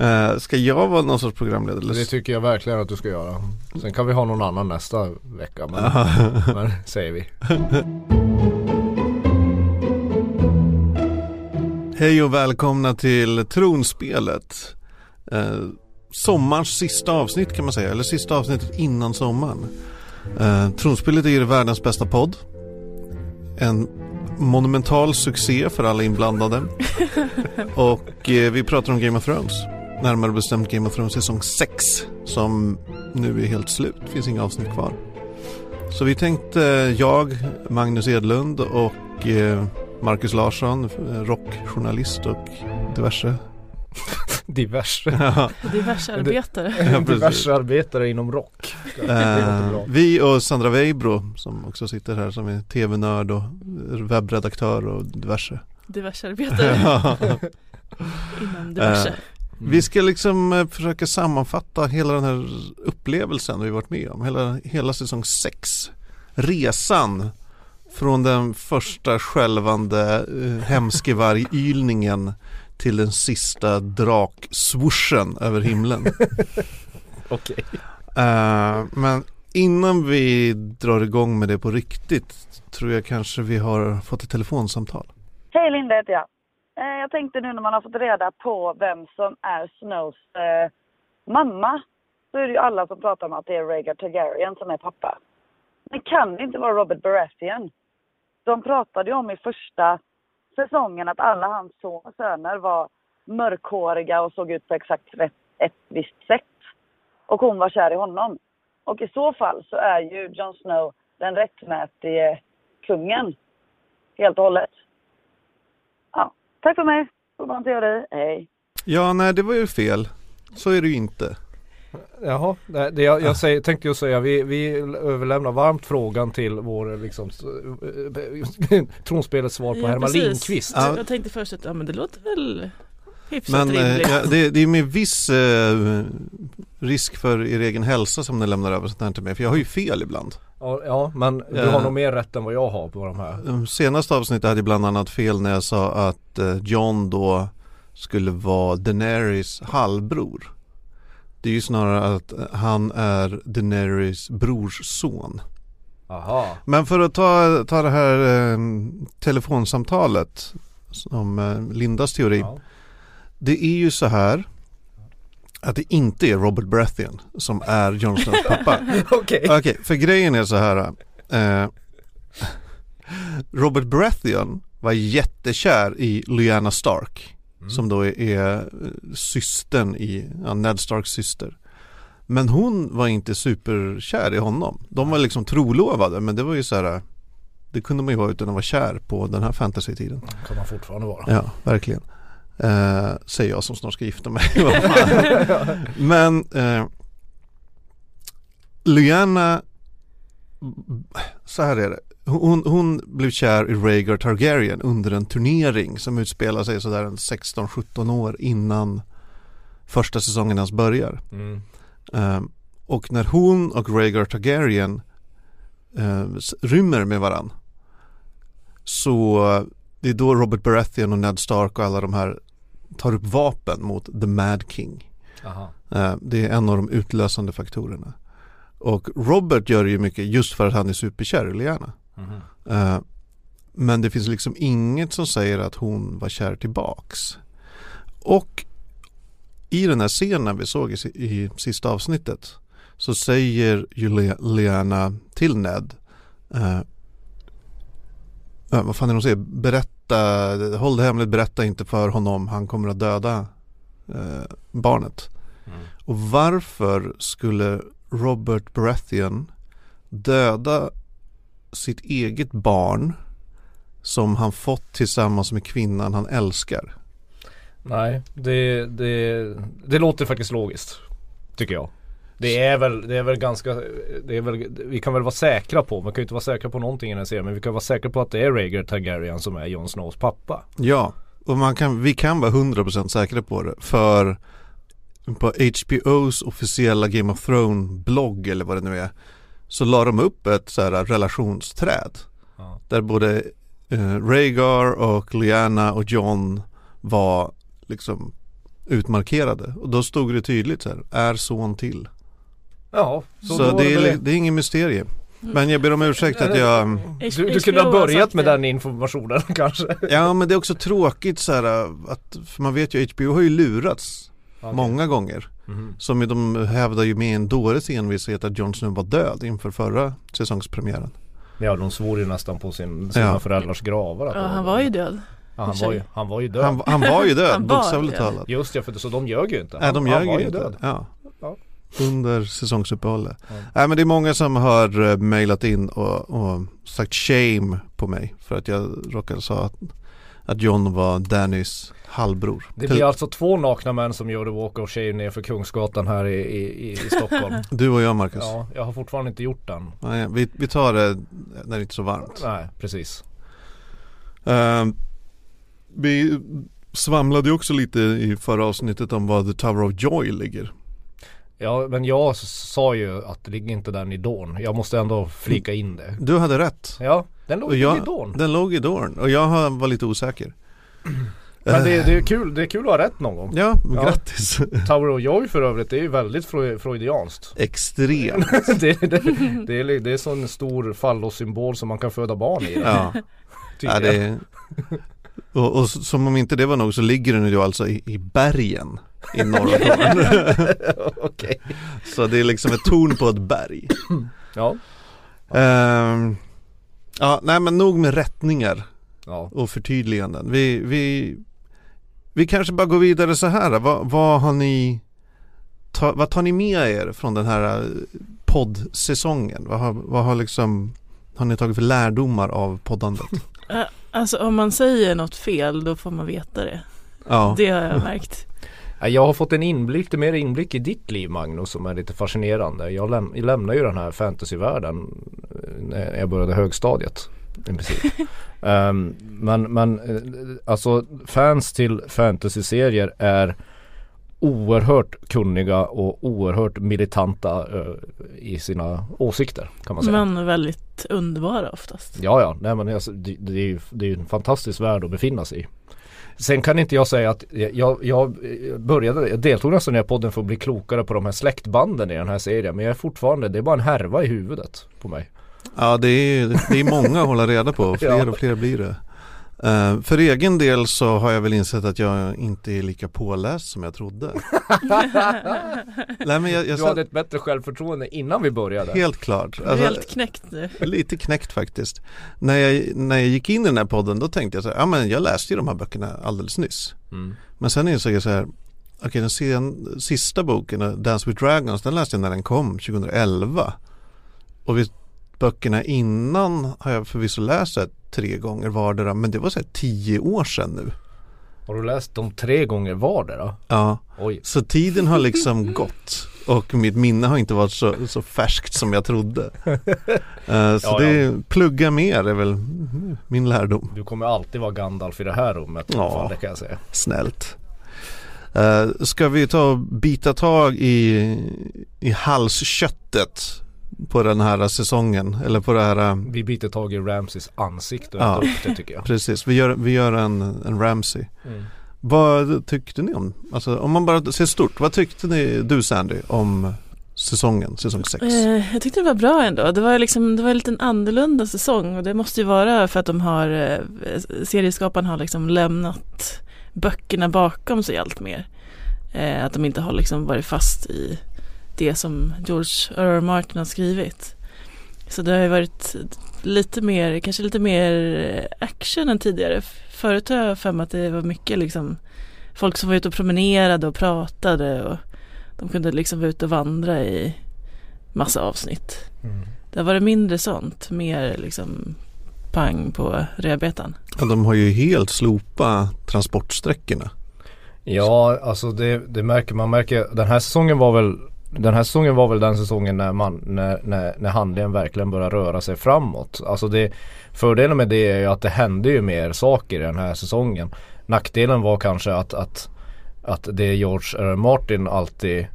Uh, ska jag vara någon sorts programledare? Det tycker jag verkligen att du ska göra. Sen kan vi ha någon annan nästa vecka. Men, men säger vi. Hej och välkomna till Tronspelet. Uh, sommarens sista avsnitt kan man säga, eller sista avsnittet innan sommaren. Uh, Tronspelet är ju världens bästa podd. En monumental succé för alla inblandade. och eh, vi pratar om Game of Thrones. Närmare bestämt Game of Thrones säsong 6 som nu är helt slut. Det finns inga avsnitt kvar. Så vi tänkte, jag, Magnus Edlund och eh, Marcus Larsson, rockjournalist och diverse Diverse. Ja. Diverse arbetare. Ja, diverse arbetare inom rock. Uh, vi och Sandra Weibro som också sitter här som är tv-nörd och webbredaktör och diverse. Diverse arbetare. inom diverse. Uh, vi ska liksom uh, försöka sammanfatta hela den här upplevelsen vi varit med om. Hela, hela säsong 6. Resan från den första skälvande uh, hemskevarg-ylningen till den sista drakswooschen över himlen. Okej. Okay. Uh, eh, men innan vi drar igång med det på riktigt tror jag kanske vi har fått ett telefonsamtal. Hej Linda heter jag. Eh, jag tänkte nu när man har fått reda på vem som är Snows eh, mamma så är det ju alla som pratar om att det är Rhaegar Targaryen som är pappa. Men kan det inte vara Robert Baratheon? De pratade ju om i första säsongen att alla hans söner var mörkhåriga och såg ut på exakt ett, ett visst sätt. Och hon var kär i honom. Och i så fall så är ju Jon Snow den rättmätige kungen. Helt och hållet. Ja, tack för mig. God teori. Hej. Ja, nej det var ju fel. Så är det ju inte. Jaha, det, jag, jag säger, tänkte ju säga vi, vi överlämnar varmt frågan till vår liksom tronspelets svar på ja, Herman precis. Lindqvist. Ja. Jag tänkte först att ja, men det låter väl hyfsat men, rimligt. Eh, ja, det, det, är med viss eh, risk för er egen hälsa som ni lämnar över sånt här till mig. För jag har ju fel ibland. Ja, ja men du har nog mer rätt än vad jag har på de här. Senaste avsnittet hade jag bland annat fel när jag sa att eh, John då skulle vara Daenerys halvbror. Det är ju snarare att han är Daenerys brorsson. Aha. Men för att ta, ta det här eh, telefonsamtalet som eh, Lindas teori. Ja. Det är ju så här att det inte är Robert Baratheon som är Jon Snows pappa. Okej. Okay. okay, för grejen är så här. Eh, Robert Baratheon var jättekär i Lyanna Stark. Mm. Som då är, är systern i, ja, Ned Starks syster. Men hon var inte superkär i honom. De var liksom trolovade men det var ju så här Det kunde man ju vara utan att vara kär på den här fantasy-tiden. Kan man fortfarande vara. Ja, verkligen. Eh, säger jag som snart ska gifta mig. men eh, Lyanna så här är det. Hon, hon, blev kär i Rhaegar Targaryen under en turnering som utspelar sig sådär en 16-17 år innan första säsongen ens börjar. Mm. Um, och när hon och Rhaegar Targaryen uh, rymmer med varann så det är då Robert Baratheon och Ned Stark och alla de här tar upp vapen mot The Mad King. Uh, det är en av de utlösande faktorerna. Och Robert gör det ju mycket just för att han är superkär i Liana. Mm. Uh, men det finns liksom inget som säger att hon var kär tillbaks. Och i den här scenen vi såg i, i sista avsnittet så säger ju Liana till Ned vad fan är det hon säger? Berätta, håll det hemligt, berätta inte för honom, han kommer att döda uh, barnet. Mm. Och varför skulle Robert Baratheon döda sitt eget barn som han fått tillsammans med kvinnan han älskar. Nej, det, det, det låter faktiskt logiskt. Tycker jag. Det är väl, det är väl ganska, det är väl, vi kan väl vara säkra på, man kan ju inte vara säkra på någonting i den här serien, men vi kan vara säkra på att det är Rhaegar Targaryen som är Jon Snows pappa. Ja, och man kan, vi kan vara 100% säkra på det, för på HBOs officiella Game of Thrones blogg eller vad det nu är så la de upp ett så här relationsträd ja. där både eh, Rhaegar och Lyanna och John var liksom utmarkerade och då stod det tydligt så här, är son till. Ja, Så, var det, är, väl det är ingen mysterie. Men jag ber om ursäkt att jag Du, du kunde ha börjat med den informationen kanske? Ja men det är också tråkigt så här att, för man vet ju HBO har ju lurats Okej. många gånger. Mhm. Som de hävdar ju med en dåres envishet att Jon Snow var död inför förra säsongspremiären. Ja, de svor ju nästan på sin, sina Ja. föräldrars gravar att Ja, det han var ju död. ja, han, var ju, han var ju död Han, han var ju död, Han bokstavligt talat. Just ja, för det, så de ljög ju inte Nej de han, ljög han var ju inte. död Ja. Under säsongsuppehållet. Ja. Nej men det är många som har uh, mejlat in och, och sagt shame på mig för att jag råkade säga att, att John var Dannys halvbror. Det blir alltså två nakna män som the walk of shame ner för Kungsgatan här i, i, i, Stockholm Du och jag Marcus. Ja, jag har fortfarande inte gjort den Nej, vi, vi tar det när det inte är så varmt. Nej, precis Eh, vi svamlade ju också lite i förra avsnittet om var The Tower of Joy ligger. Ja, men jag sa ju att det ligger inte där i Dawn Jag måste ändå flika in det Du hade rätt. Ja, den låg Och i jag, Dawn den låg i Dorn och jag var lite osäker. Men det, det är kul, det är kul att ha rätt någon gång Ja, Ja. grattis. Tower of Joy för övrigt, det är ju väldigt freu- freudianskt Extremt. det, det, det, är, det är en stor fallossymbol som man kan föda barn i Ja. ja det och, och som om inte det var nog så ligger den ju alltså i, i bergen i norra Dorn. Okej så det är liksom ett torn på ett berg. Ja, Ehm, ja, nej men nog med rättningar ja och förtydliganden. Vi, vi, vi kanske bara går vidare så här. Vad, vad har ni ta, Vad tar ni med er från den här eh, poddsäsongen? Vad har, vad har liksom Har ni tagit för lärdomar av poddandet? Alltså om man säger något fel då får man veta det. Ja, Det har jag märkt. Ja, Jag har fått en inblick, lite mer inblick i ditt liv Magnus som är lite fascinerande. Jag, läm- jag lämnade ju den här fantasyvärlden eh, när jag började högstadiet. I princip. Ehm, men, men eh, alltså fans till fantasyserier är oerhört kunniga och oerhört militanta eh, i sina åsikter kan man säga. Men väldigt underbara oftast. Ja, ja, nej men alltså, det, det är ju det är ju en fantastisk värld att befinna sig i. Sen kan inte jag säga att jag, jag började, jag deltog nästan i den här podden för att bli klokare på de här släktbanden i den här serien. Men jag är fortfarande, det är bara en härva i huvudet på mig. ja det, är, det är många att hålla reda på. Fler och fler blir det. Eh, för egen del så har jag väl insett att jag inte är lika påläst som jag trodde. Nej men jag, jag Du satt hade ett bättre självförtroende innan vi började. helt klart. Alltså, helt knäckt nu. Lite knäckt faktiskt. När jag, när jag gick in i den här podden då tänkte jag så här, ja men jag läste ju de här böckerna alldeles nyss. Mm. Men sen insåg jag så här, okej den sen, sista boken, Dance with Dragons, den läste jag när den kom 2011. Och vi, böckerna innan har jag förvisso läst tre gånger vardera, men det var så här tio år sedan nu. Har du läst dem tre gånger vardera? Ja, Oj. så tiden har liksom gått. Och mitt minne har inte varit så, så färskt som jag trodde. Eh, så Ja, det är, plugga mer är väl min lärdom. Du kommer alltid vara Gandalf i det här rummet. Ja. fall, Det kan jag säga. Snällt. Uh, ska vi ta och bita tag i, i halsköttet på den här säsongen? Eller på det här, eh, Vi biter tag i Ramses ansikte och Ja. upp det tycker jag. precis, vi gör, vi gör en, en Ramsey. Mm. Vad tyckte ni om, alltså om man bara ser stort, vad tyckte ni, du Sandy, om säsongen, säsong 6? Eh, jag tyckte det var bra ändå. Det var liksom, det var en liten annorlunda säsong och det måste ju vara för att de har, eh, serieskaparna har liksom lämnat böckerna bakom sig allt mer. Eh, att de inte har liksom varit fast i det som George R. R. Martin har skrivit. Så det har ju varit lite mer, kanske lite mer action än tidigare. Förut har jag för mig att det var mycket liksom folk som var ute och promenerade och pratade och de kunde liksom vara ute och vandra i massa avsnitt. Mm. Det har varit mindre sånt, mer liksom pang på rödbetan. Ja, de har ju helt slopat transportsträckorna. Ja, alltså det, det märker man märker. Den här säsongen var väl den här säsongen var väl den säsongen när, man, när, när, när handlingen verkligen börjar röra sig framåt. Alltså det, fördelen med det är ju att det hände ju mer saker i den här säsongen. Nackdelen var kanske att, att, att det George R. Martin alltid eh,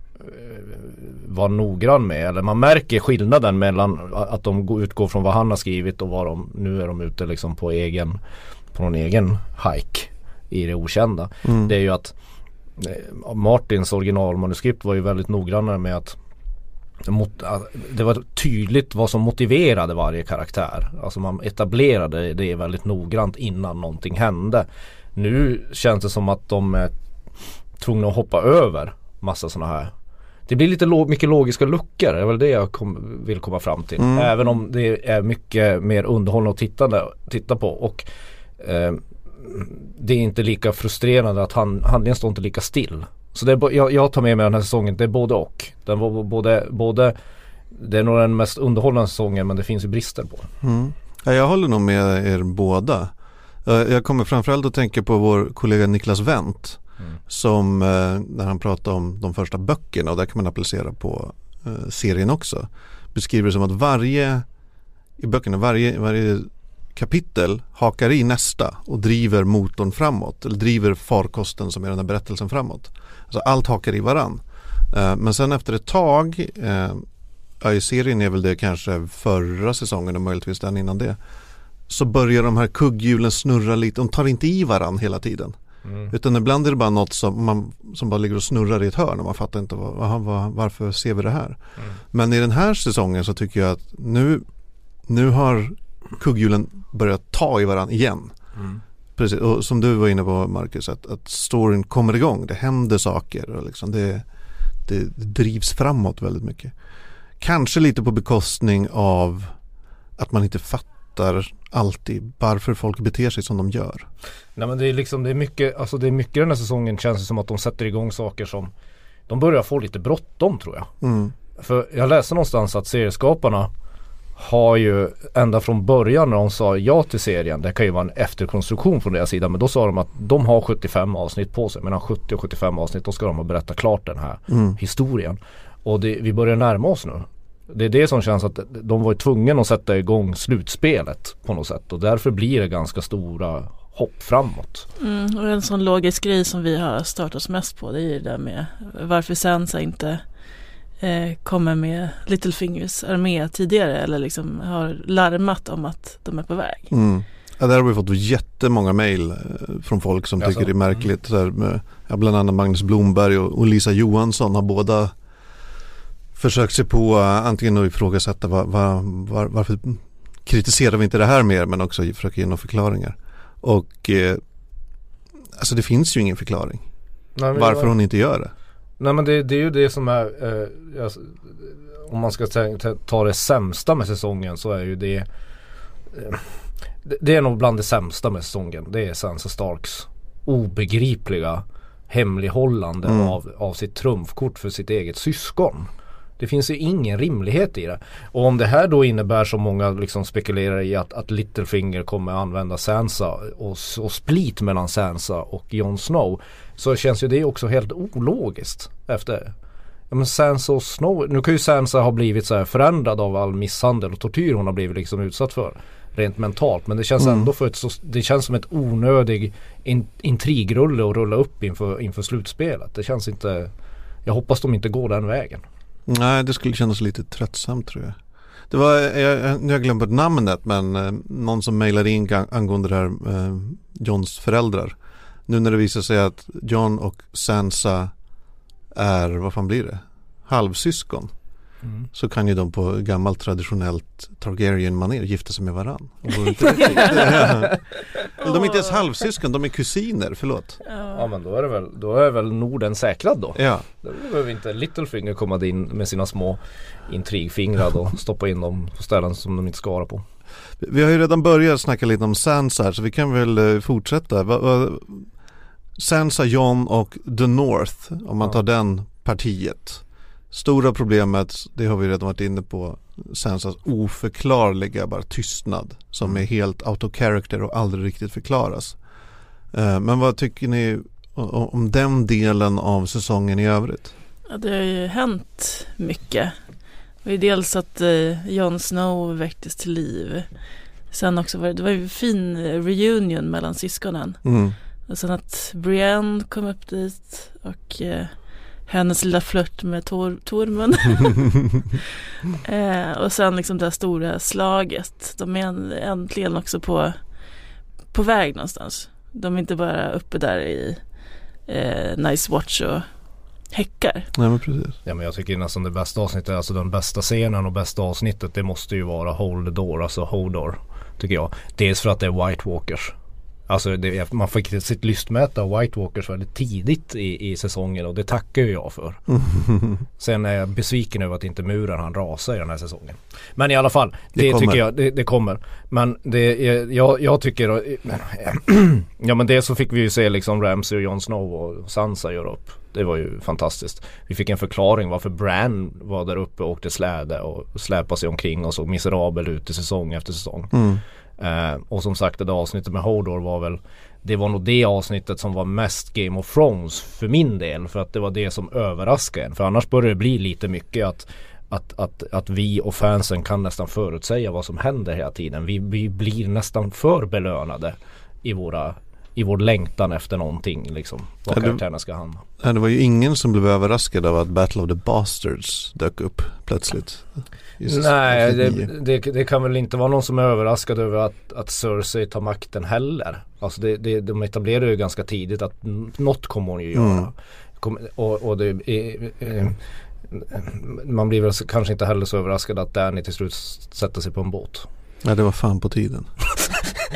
var noggrann med. Eller man märker skillnaden mellan att de går- utgår från vad han har skrivit och vad de, nu är de ute liksom på egen, på någon egen hike i det okända. Mm. Det är ju att Martins originalmanuskript var ju väldigt noggrannare med att mot, det var tydligt vad som motiverade varje karaktär. Alltså man etablerade det väldigt noggrant innan någonting hände. Nu känns det som att de är tvungna att hoppa över massa sådana här det blir lite lo mycket logiska luckor, det är väl det jag kom, vill komma fram till. Mm. Även om det är mycket mer underhållande att titta, titta på. Och eh, det är inte lika frustrerande att han, handlingen står inte lika still. Så det är, jag, jag tar med mig den här säsongen, det är både och. Den var både, både det är nog den mest underhållande säsongen men det finns ju brister på mm. ja, Jag håller nog med er båda. Jag kommer framförallt att tänka på vår kollega Niklas Wendt mm. som eh, när han pratar om de första böckerna och där kan man applicera på eh, serien också beskriver det som att varje i böckerna, varje, varje kapitel hakar i nästa och driver motorn framåt eller driver farkosten som är den här berättelsen framåt. Alltså allt hakar i varann. Eh, men sen efter ett tag, eh, ja, i serien är väl det kanske förra säsongen och möjligtvis den innan det. Så börjar de här kugghjulen snurra lite, de tar inte i varann hela tiden. Mm. Utan ibland är det bara något som, man, som bara ligger och snurrar i ett hörn och man fattar inte vad, aha, vad, varför ser vi det här. Mm. Men i den här säsongen så tycker jag att nu, nu har kugghjulen börjat ta i varandra igen. Mm. Precis, och som du var inne på Marcus, att, att storyn kommer igång, det händer saker och liksom det, det, det drivs framåt väldigt mycket. Kanske lite på bekostning av att man inte fattar alltid varför folk beter sig som de gör. Nej men det är liksom, det är mycket, alltså det är mycket den här säsongen känns det som att de sätter igång saker som de börjar få lite bråttom tror jag. Mm. För jag läste någonstans att serieskaparna har ju ända från början när de sa ja till serien, det kan ju vara en efterkonstruktion från deras sida, men då sa de att de har 75 avsnitt på sig, mellan 70 och 75 avsnitt, då ska de ha berättat klart den här mm. historien. Och det, vi börjar närma oss nu. Det är det som känns att de var tvungna att sätta igång slutspelet på något sätt och därför blir det ganska stora hopp framåt. Mm, och en sån logisk grej som vi har stört oss mest på det är ju det där med varför Sansa inte eh, kommer med Littlefingers armé tidigare eller liksom har larmat om att de är på väg. Mm. Ja, där har vi fått jättemånga mejl eh, från folk som tycker det är märkligt. Mm. Så med, ja, bland annat Magnus Blomberg och, och, Lisa Johansson har båda försökt sig på uh, antingen att ifrågasätta var, var, var, varför kritiserar vi inte det här mer men också försöka ge några förklaringar. Och eh, alltså det finns ju ingen förklaring. Nej, varför var... hon inte gör det. Nej men det, det är ju det som är eh, alltså, Om man ska ta det sämsta med säsongen så är ju det eh, Det är nog bland det sämsta med säsongen. Det är Sansa Starks obegripliga hemlighållande mm. av, av sitt trumfkort för sitt eget syskon. Det finns ju ingen rimlighet i det. Och om det här då innebär som många liksom spekulerar i att, att Littlefinger kommer använda Sansa och, och split mellan Sansa och Jon Snow. Så känns ju det också helt ologiskt efter Ja men Sansa och Snow, nu kan ju Sansa ha blivit så här förändrad av all misshandel och tortyr hon har blivit liksom utsatt för. Rent mentalt men det känns mm. ändå för ett så, det känns som ett onödig in, intrigrulle att rulla upp inför, inför slutspelet. Det känns inte, jag hoppas de inte går den vägen. Nej, det skulle kännas lite tröttsamt tror jag. Det var, jag, nu har jag glömt namnet men eh, någon som mejlade in angående det här eh, Johns föräldrar. Nu när det visar sig att John och Sansa är, vad fan blir det? Halvsyskon. Mm. Så kan ju de på gammalt traditionellt Targaryen-manér gifta sig med varann. de är inte ens halvsyskon, de är kusiner, förlåt. Ja men då är det väl, då är väl Norden säkrad då. Ja. Då behöver inte Littlefinger komma in med sina små intrigfingrar och stoppa in dem på ställen som de inte ska vara på. Vi har ju redan börjat snacka lite om Sansa här så vi kan väl eh, fortsätta. Sansa, John och The North om man tar den partiet. Stora problemet, det har vi redan varit inne på, Sansas oförklarliga bara tystnad som mm. är helt out of character och aldrig riktigt förklaras. Eh, men vad tycker ni om den delen av säsongen i övrigt? Ja, det har ju hänt mycket. Det ju dels att eh, Jon Snow väcktes till liv. Sen också var det, det var en fin reunion mellan syskonen. Mm. Och sen att Brienne kom upp dit och eh, hennes lilla flört med tor Tormund. eh, och sen liksom det här stora slaget. De är äntligen också på, på väg någonstans. De är inte bara uppe där i eh, Nice Watch och häckar. Nej men precis. Ja men jag tycker nästan det bästa avsnittet, alltså den bästa scenen och bästa avsnittet det måste ju vara Hold the Door, alltså Hodor. Tycker jag. Dels för att det är White Walkers. Alltså det, man fick sitt lystmäte av White Walkers väldigt tidigt i, i säsongen och det tackar ju jag för. Sen är jag besviken över att inte muren han rasa i den här säsongen. Men i alla fall, det, Det tycker jag, det, det kommer. Men det, jag, jag tycker, ja men det så fick vi ju se liksom Ramsey och Jon Snow och Sansa göra upp. Det var ju fantastiskt. Vi fick en förklaring varför Bran var där uppe och åkte släde och släpade sig omkring och såg miserabel ut i säsong efter säsong. Mm. Eh, och som sagt det där avsnittet med Hodor var väl Det var nog det avsnittet som var mest Game of Thrones för min del. För att det var det som överraskade en. För annars börjar det bli lite mycket att att, att, att vi och fansen kan nästan förutsäga vad som händer hela tiden. Vi, vi blir nästan för belönade i våra i vår längtan efter någonting liksom. Det- karaktärerna ska hamna. Det var ju ingen som blev överraskad av att Battle of the Bastards dök upp plötsligt. säsong- Nej, det, det, det kan väl inte vara någon som är överraskad över att, att Cersei tar makten heller. Alltså det, det, de etablerar ju ganska tidigt att något kommer hon ju göra. Mm. Kom, och, och det, är- eh, man blir väl kanske inte heller så överraskad att Danny till slut sätter sig på en båt. Nej, det var fan på tiden.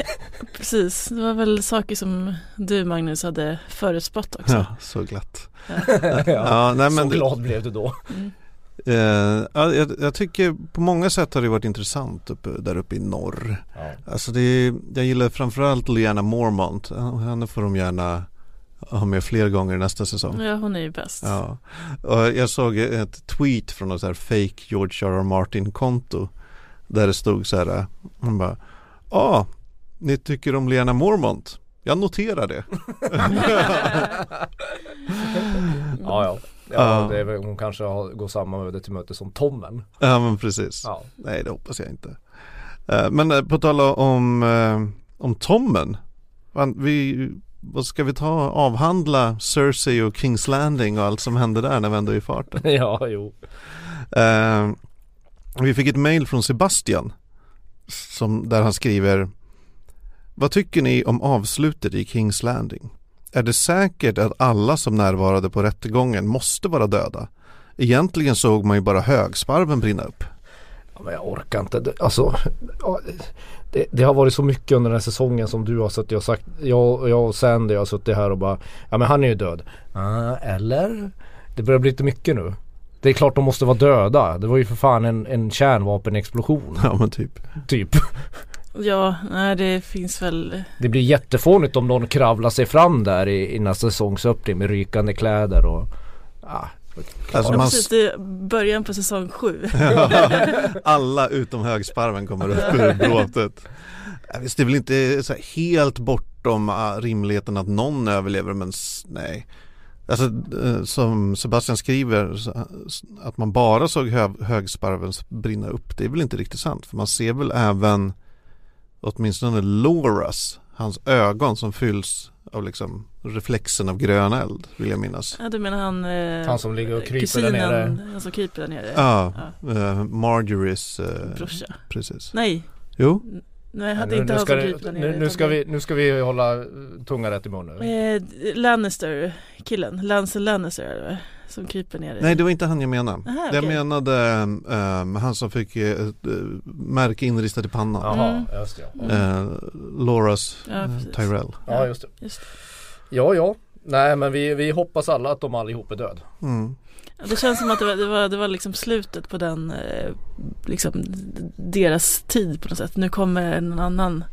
Precis, det var väl saker som du Magnus hade förutspått också. Ja, så glatt. Ja. Ja, nej, men så det- glad blev du då. Mm. Eh, ja, jag, jag tycker på många sätt har det varit intressant uppe, där uppe i norr. Ja. Alltså det är, jag gillar framförallt Lyanna Mormont. Henne får de gärna ha med fler gånger nästa säsong. ja, hon är ju bäst. Ja. Och jag såg ett tweet från något så här fake George R. R. Martin konto. Där det stod så här. Han bara. Ja, ah, ni tycker om Lyanna Mormont. Jag noterar det. Ja, ja. Ja. det är väl, hon kanske har, går samma öde till möte som Tommen. Ja men precis. Ja. Nej det hoppas jag inte. Eh, Men eh, på tal om, eh, om Tommen. Vi, vad ska vi ta avhandla Cersei och Kings Landing och allt som hände där när vi ändå är i farten. ja, jo. Vi fick ett mail från Sebastian som, där han skriver Vad tycker ni om avslutet i Kings Landing? Är det säkert att alla som närvarade på rättegången måste vara döda? Egentligen såg man ju bara högsparven brinna upp. Ja, men jag orkar inte. Det, alltså, det, det har varit så mycket under den här säsongen som du har suttit och sagt. Jag, jag och Sandy har suttit här och bara Ja men han är ju död. Ah, eller? Det börjar bli lite mycket nu. Det är klart de måste vara döda. Det var ju för fan en, en kärnvapenexplosion. Ja men typ. typ. Ja, nej det finns väl Det blir jättefånigt om någon kravlar sig fram där i, i nästa säsongsöppning med rykande kläder och ah, Alltså Ja, man, precis, det är början på säsong sju. alla utom högsparven kommer upp ur bråtet. Visst det är väl inte så här helt bortom ah, rimligheten att någon överlever men nej. Alltså eh, som Sebastian skriver att man bara såg hö, högsparven brinna upp det är väl inte riktigt sant för man ser väl även åtminstone Loras hans ögon som fylls av liksom reflexen av grön eld vill jag minnas. Ja, du menar han, eh, Han som ligger och kryper där kusinen, nere. Han som kryper där nere. Ja, eh, Marjorie's eh, Brorsa. precis. Nej, Jo, nej jag hade nu, inte nu, ska, det- där nere. nu, nu, ska vi, nu ska vi hålla tungan rätt i mun nu. Eh, Lannister, killen, Lancel Lannister är det väl, som kryper ner i- nej det var inte han jag menade. Aha, Jag okej. menade ehm, han som fick ett eh, märke inristat i pannan. Jaha, Mm. just det. Ja. Mm. Eh, Loras Ja, eh. Tyrell. ja, just det. Just. Ja, ja. Nej, men vi, vi hoppas alla att de allihop är död. Mm. Ja, Det känns som att det var, det var, det var liksom slutet på den, liksom deras tid på något sätt. Nu kommer en annan,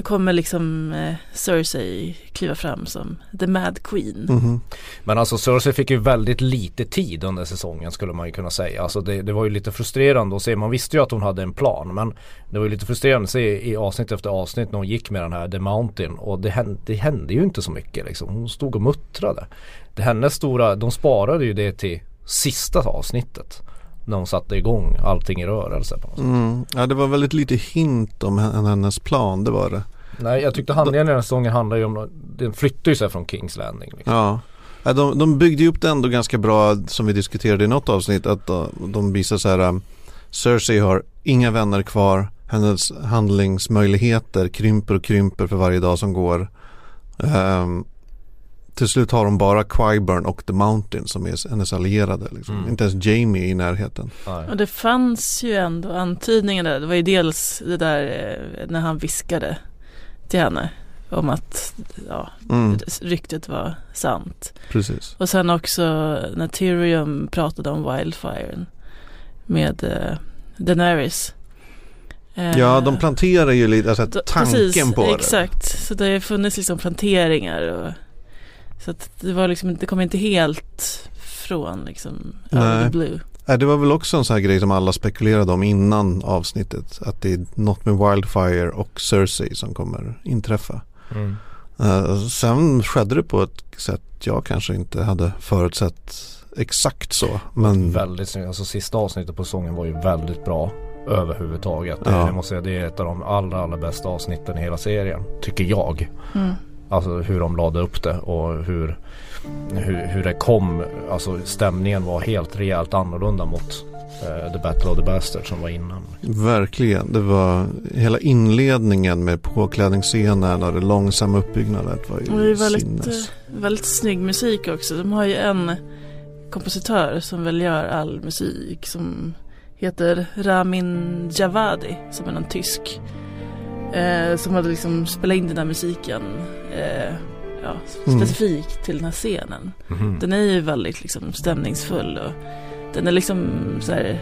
nu kommer liksom eh, Cersei kliva fram som the mad queen. Mhm. Men alltså Cersei fick ju väldigt lite tid under säsongen skulle man ju kunna säga. Alltså det, det var ju lite frustrerande att se. Man visste ju att hon hade en plan. Men det var ju lite frustrerande att se i avsnitt efter avsnitt när hon gick med den här The Mountain. Och det hände, det hände ju inte så mycket liksom. Hon stod och muttrade. Det hennes stora, de sparade ju det till sista avsnittet. När hon satte igång allting i rörelse. På något sätt. Mm. Ja det var väldigt lite hint om hen- hennes plan, det var det. Nej jag tyckte handlingen i den här säsongen handlar ju om, den flyttar ju sig från Kings Landing. Liksom. Ja. Ja, de, de byggde ju upp det ändå ganska bra som vi diskuterade i något avsnitt att de, de visar så här um, Cersei har inga vänner kvar Hennes handlingsmöjligheter krymper och krymper för varje dag som går um, till slut har de bara Qyburn och The Mountain som är hennes allierade. Liksom. Mm. Inte ens Jamie är i närheten. Och det fanns ju ändå antydningar där. Det var ju dels det där eh, när han viskade till henne om att ja, Mm, ryktet var sant. precis. Och sen också när Tyrion pratade om Wildfire med eh, Daenerys. Eh, Ja, de planterar ju lite, alltså tanken precis, på det. Exakt, så det har funnits liksom planteringar och så att det var liksom, det kom inte helt från liksom Nej. the blue. Nej, det var väl också en sån här grej som alla spekulerade om innan avsnittet. Att det är något med Wildfire och Cersei som kommer inträffa. Mm. Eh, sen skedde det på ett sätt jag kanske inte hade förutsett exakt så. Men Väldigt snyggt. Alltså sista avsnittet på säsongen var ju väldigt bra överhuvudtaget. Det, Ja. jag måste säga, det är ett av de allra, allra bästa avsnitten i hela serien. Tycker jag. Mm. Alltså hur de lade upp det och hur, hur, hur det kom. Alltså stämningen var helt rejält annorlunda mot eh, The Battle of the Bastards som var innan. verkligen, det var hela inledningen med påklädningsscenen och det långsamma uppbyggnadet var Och det ju är väldigt, sinnes. eh, väldigt snygg musik också. De har ju en kompositör som väl gör all musik som heter Ramin Javadi som är någon tysk. Eh, som hade liksom spelat in den här musiken eh, ja, Mm. specifikt till den här scenen. Den är ju väldigt liksom stämningsfull och den är liksom så här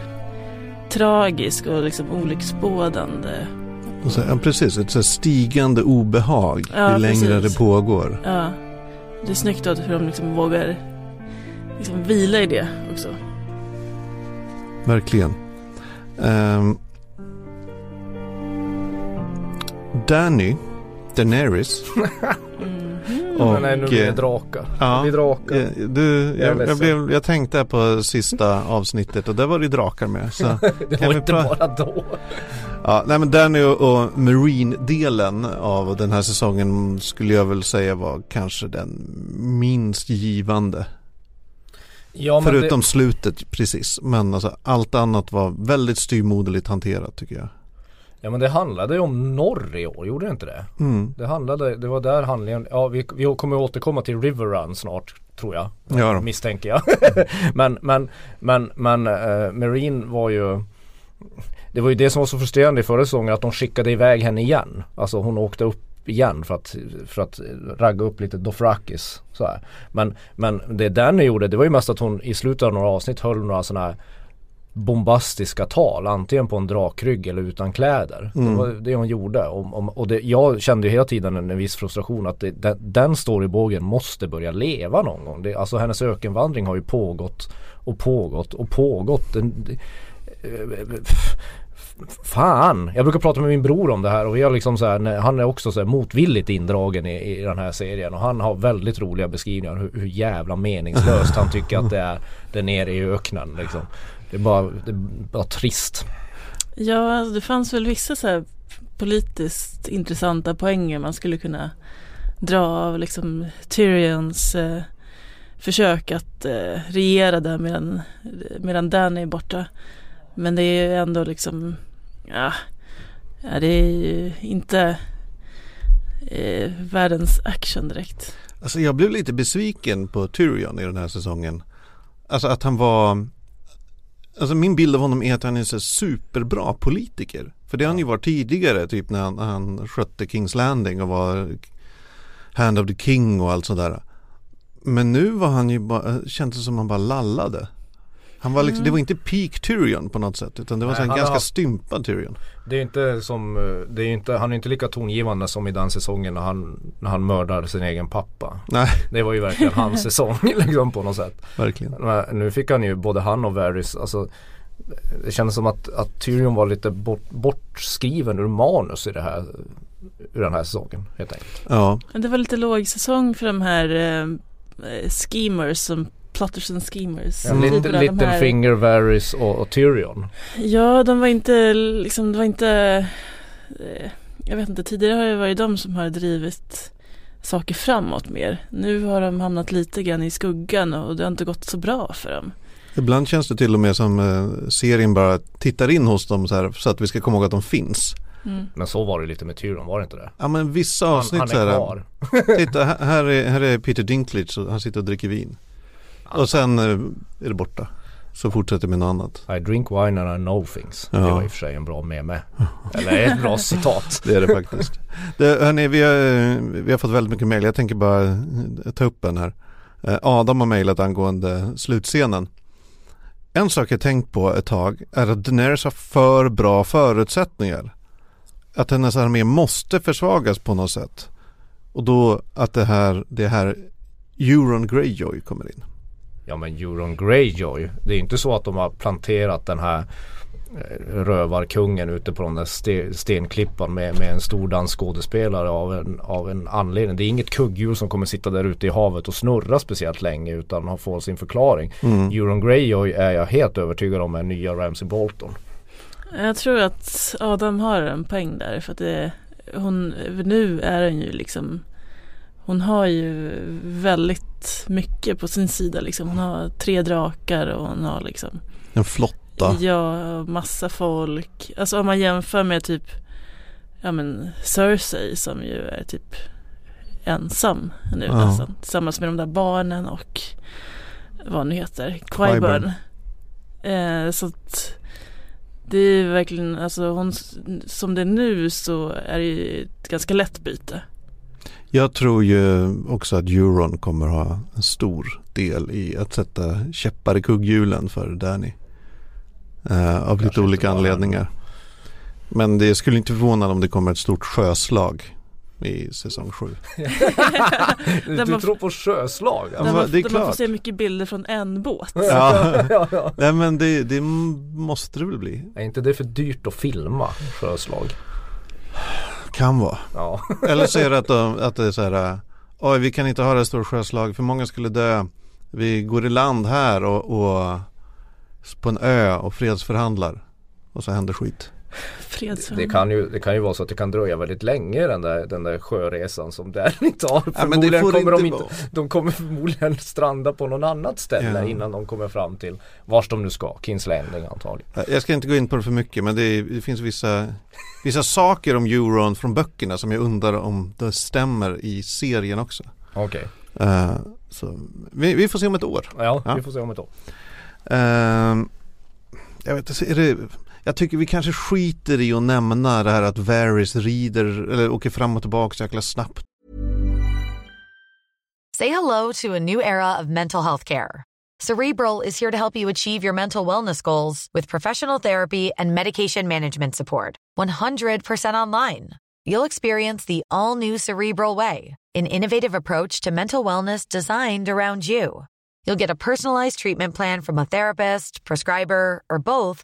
tragisk och liksom olycksbådande. Och så, ja, precis, ett så stigande obehag Ja, ju längre precis. det pågår. Ja, det är snyggt då hur de liksom vågar liksom vila i det också. Verkligen. Ehm, Danny, Daenerys. Mhm. Och, Men nej, nu blir det eh, drakar. ja. Det blir drakar. Eh, Du, Jag är jag, jag, blev, jag tänkte på sista avsnittet och där var det drakar med. Så, Det kan var vi inte bara då. ja, nej men Danny och, och Marine-delen av den här säsongen skulle jag väl säga var kanske den minst givande. Ja, men Förutom det, slutet precis. Men alltså, allt annat var väldigt styrmoderligt hanterat tycker jag. Ja men det handlade ju om norr i år, gjorde det inte det? Mm. Det handlade, det var där handlingen, ja vi, vi kommer återkomma till River Run snart tror jag. Ja. Misstänker jag. men men, men, men uh, Marine var ju Det var ju det som var så frustrerande i förra säsongen att de skickade iväg henne igen. Alltså hon åkte upp igen för att, för att ragga upp lite Dothrakis. Så här. Men, men det Danny gjorde det var ju mest att hon i slutet av några avsnitt höll några sådana här bombastiska tal antingen på en drakrygg eller utan kläder. Mm. Det var det hon gjorde och, och, det, jag kände ju hela tiden en, en viss frustration att det, den, den storybågen måste börja leva någon gång. Det, alltså hennes ökenvandring har ju pågått och pågått och pågått. Den, det, Fan, jag brukar prata med min bror om det här och vi har liksom så här, han är också så motvilligt indragen i, i den här serien och han har väldigt roliga beskrivningar hur, hur jävla meningslöst han tycker att det är där nere i öknen liksom. Det är bara, det är bara trist. Ja, alltså det fanns väl vissa så här politiskt intressanta poänger man skulle kunna dra av liksom Tyrions eh, försök att eh, regera där medan, medan Danny är borta. Men det är ju ändå liksom, ja, ja det är ju inte eh, världens action direkt. Alltså jag blev lite besviken på Tyrion i den här säsongen. Alltså att han var Alltså min bild av honom är att han är så superbra politiker. För det har han ju varit tidigare, typ när han, han skötte Kings Landing och var Hand of the King och allt sådär. Men nu var han ju bara, kändes som han bara lallade. Han var liksom, det var inte peak Tyrion på något sätt utan det var Nej, en har ganska haft- stympad Tyrion. Det är inte som, eh, det är inte, han är inte lika tongivande som i den säsongen när han, när han mördar sin egen pappa. Nej, Det var ju verkligen hans säsong liksom på något sätt. verkligen. Men nu fick han ju både han och Varys, alltså det kändes som att, att Tyrion var lite bort, bortskriven ur manus i det här ur den här säsongen helt enkelt. Ja, Men det var lite låg säsong för de här eh, eh, schemers som plotters and schemers. Mm. Typ Little, här- Littlefinger, Varys och, och Tyrion. Ja, de var inte liksom, det var inte eh, Jag vet inte, tidigare har det varit de som har drivit saker framåt mer. Nu har de hamnat lite grann i skuggan och det har inte gått så bra för dem. ibland känns det till och med som eh, serien bara tittar in hos dem så här så att vi ska komma ihåg att de finns. Mm. Men så var det lite med Tyrion, var det inte det? Ja men vissa Han, avsnitt han så är här, kvar. Titta här- här är, här är Peter Dinklage och han sitter och dricker vin. Och sen eh, är det borta. Så fortsätter med något annat. I drink wine and I know things. Ja. Det var i och för sig en bra meme. Eller ett bra citat. Det är det faktiskt. Det, hörni, vi, har, eh, vi har fått väldigt mycket mejl. Jag tänker bara eh, ta upp en här. Adam har mejlat angående slutscenen. En sak jag tänkt på ett tag är att Daenerys har för bra förutsättningar. Att hennes armé måste försvagas på något sätt. Och då att det här, det här Euron Greyjoy kommer in. Ja men Euron Greyjoy. Det är inte så att de har planterat den här eh, rövarkungen ute på den där ste- stenklippan med, med en stor dansskådespelare av en, av en anledning. Det är inget kugghjul som kommer sitta där ute i havet och snurra speciellt länge utan har fått sin förklaring. Mm. Euron Greyjoy är jag helt övertygad om är nya Ramsey Bolton. Jag tror att Adam har en poäng där för att det, hon, nu är hon ju liksom Hon har ju väldigt mycket på sin sida liksom. Hon har tre drakar och hon har liksom En flotta. Ja, massa folk. Alltså om man jämför med typ Ja men Cersei som ju är typ ensam nu Ja. nästan. Tillsammans med de där barnen och vad nu heter. Qyburn. Eh, så att det är verkligen, alltså hon, som det är nu så är det ju ett ganska lätt byte. Jag tror ju också att Euron kommer ha en stor del i att sätta käppar i kugghjulen för Danny. Eh, av lite Kanske inte olika bara. anledningar. Men det skulle inte förvåna om det kommer ett stort sjöslag i säsong 7. du man- tror på sjöslag? Ja, där men man, det är där man får klart. se mycket bilder från en båt. Ja. ja, ja. Nej men det, det måste det väl bli. Är inte det för dyrt att filma sjöslag? Kan vara. Ja. Eller så är det att, de, att det är så här. Oj vi kan inte ha det stora sjöslag för många skulle dö. Vi går i land här och, och på en ö och fredsförhandlar. Och så händer skit. Fredsförhandling. Det kan, ju, det kan ju vara så att det kan dröja väldigt länge den där, den där sjöresan som Danny tar. Ja, men det Förmodligen får kommer de, inte vara. de kommer förmodligen stranda på någon annat ställe Ja. innan de kommer fram till vars de nu ska. Kings Landing antagligen. Jag ska inte gå in på det för mycket men det, är, det finns vissa, vissa saker om Euron från böckerna som jag undrar om det stämmer i serien också. Okej. Eh, så vi, vi får se om ett år. Ja, Ja. vi får se om ett år. Ehm, jag vet inte, är det, jag tycker vi kanske skiter i att nämna det här att Varys rider eller åker fram och tillbaka så jäkla snabbt. Say hello to a new era of mental health care. Cerebral is here to help you achieve your mental wellness goals with professional therapy and medication management support. 100% online. You'll experience the all new Cerebral Way, an innovative approach to mental wellness designed around you. You'll get a personalized treatment plan from a therapist, prescriber, or both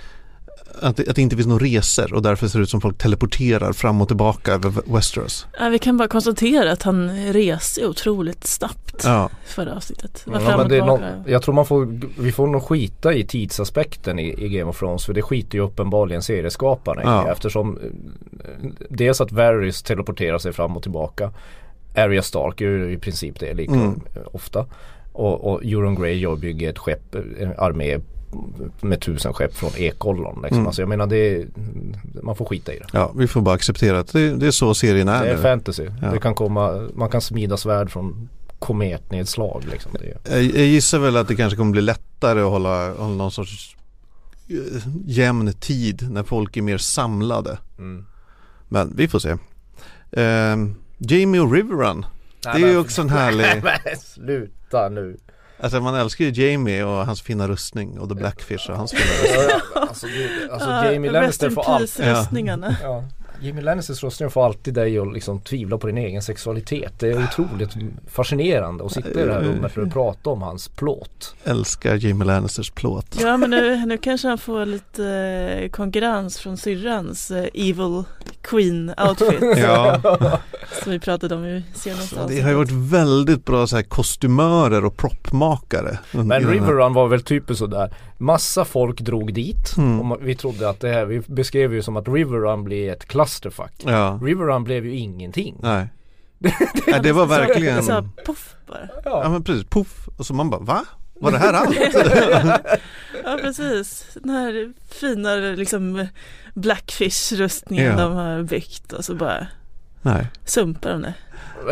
Att, det, att det inte finns några resor och därför ser det ut som folk teleporterar fram och tillbaka över Westeros. Ja, vi kan bara konstatera att han reser otroligt snabbt Ja, förra avsnittet. Var Ja, fram men och det är tillbaka. någon, jag tror man får, vi får nog skita i tidsaspekten i, i Game of Thrones för det skiter ju uppenbarligen serieskaparna i Ja. eftersom eh, dels att Varys teleporterar sig fram och tillbaka Arya Stark är ju i princip det lika Mm. ofta och, och Euron Greyjoy bygger ett skepp, en armé med tusen skepp från Ekollon liksom. Mm. Alltså jag menar det man får skita i det. ja, vi får bara acceptera att det, det är så serien är, Det är nu. fantasy. Ja. Det kan komma, man kan smida svärd från kometnedslag liksom. Jag, jag gissar väl att det kanske kommer bli lättare att hålla, hålla någon sorts eh, jämn tid när folk är mer samlade. mm. Men vi får se. Ehm, Jamie och Riverrun. Det är ju också en härlig, Men sluta nu. Alltså man älskar ju Jamie och hans fina rustning och The Blackfish och hans fina rustning. alltså, det, alltså Ja, Jamie Lannister får allt. peace röstningarna. Ja. Jimmy Lannisters röstning får alltid dig att liksom tvivla på din egen sexualitet. Det är otroligt fascinerande att sitta i det här rummet för att prata om hans plåt. Älskar Jamie Lannisters plåt. Ja men nu, nu kanske han får lite eh, konkurrens från syrrans eh, Evil Queen outfit Ja, som vi pratade om i senaste det avsnittet. har ju varit väldigt bra så här kostymörer och proppmakare. Men i den här- River Run var väl typiskt sådär. Massa folk drog dit. Mm. Och vi trodde att det här, vi beskrev ju som att River Run blir ett clusterfuck. Ja, River Run blev ju ingenting. nej. Nej, det var verkligen, Så, poff bara. ja men precis, poff. Och så man bara, va? Var det här allt? Ja precis, den här fina liksom Blackfish-rustningen Ja. de har byggt och så bara nej. sumpar de det.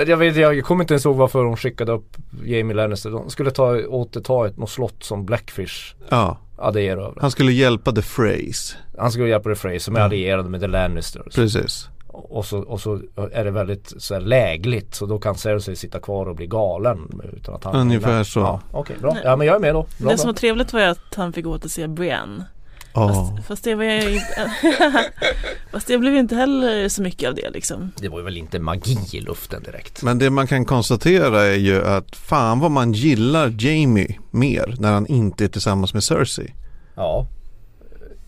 Jag vet jag kommer inte ens ihåg varför de skickade upp Jamie Lannister. De skulle ta, återta ett något slott som Blackfish Ja, erövrat. han skulle hjälpa The Phrase. Han skulle hjälpa The Frey som är allierade med The Lannisters. Precis. Och så, och så är det väldigt så här, lägligt så då kan Cersei sitta kvar och bli galen utan att han Ungefär så. Ja, Okej bra. Ja men jag är med då. Bra, det bra. som var trevligt var att han fick återse Brienne. Ja. Fast, fast det var ju inte, fast det blev inte heller så mycket av det liksom. Det var ju väl inte magi i luften direkt. Men det man kan konstatera är ju att fan vad man gillar Jamie mer när han inte är tillsammans med Cersei. Ja.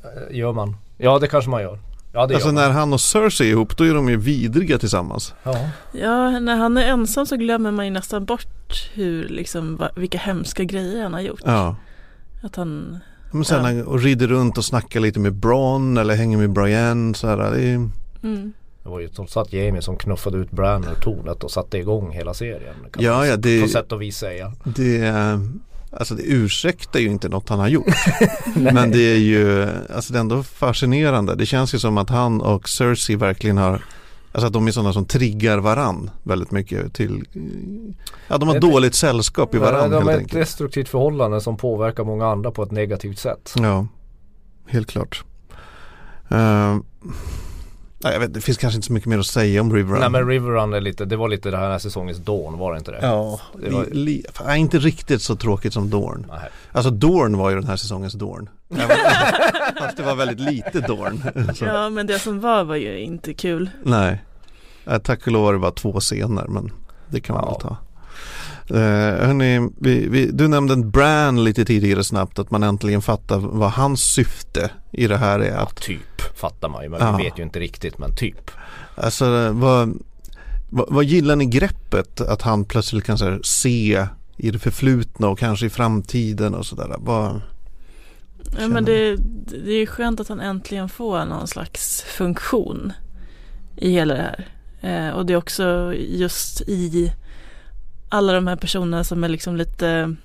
Eh, Gör man? Ja det kanske man gör. Ja det Alltså gör man. när han och Cersei är ihop då är de ju vidriga tillsammans. Ja. Ja, när han är ensam så glömmer man ju nästan bort hur, liksom, vilka hemska grejer han har gjort. Ja. Att han, Men sen Ja. han och rider runt och snackar lite med Bronn eller hänger med Brienne så här. Det är, mm. Det var ju trots allt Jamie som knuffade ut Bran ur tornet och satte igång hela serien. Kan Ja, man ja, det- På sätt och vis säga. det är Alltså det ursäktar ju inte något han har gjort. Men det är ju, alltså det är ändå fascinerande. Det känns ju som att han och Cersei verkligen har Alltså att de är sådana som triggar varann väldigt mycket till Ja de har är- dåligt sällskap i varann de helt är ett enkelt destruktivt förhållande som påverkar många andra på ett negativt sätt. Ja, helt klart uh, nej, jag vet, Det finns kanske inte så mycket mer att säga om River Nej men River Run är lite, det var lite det här säsongens Dawn var det inte det? Ja, Det var- li, li, inte riktigt så tråkigt som Dorn Nej. Alltså Dorn var ju den här säsongens Även- Fast det var väldigt lite Dorn så, Ja, men det som var var ju inte kul. Nej äh, Tack och lov var det bara två scener men det kan man Ja. väl ta Uh, hörni, vi, vi, du nämnde en Bran lite tidigare snabbt att man äntligen fattar vad hans syfte i det här är Ja, att typ fattar man ju men Ja. vet ju inte riktigt men typ. Alltså vad, vad, vad gillar ni greppet att han plötsligt kan här, se i det förflutna och kanske i framtiden och sådär. Vad, Ja, men det, det är skönt att han äntligen får någon slags funktion i hela det här. Eh, och det är också just i alla de här personerna som är liksom lite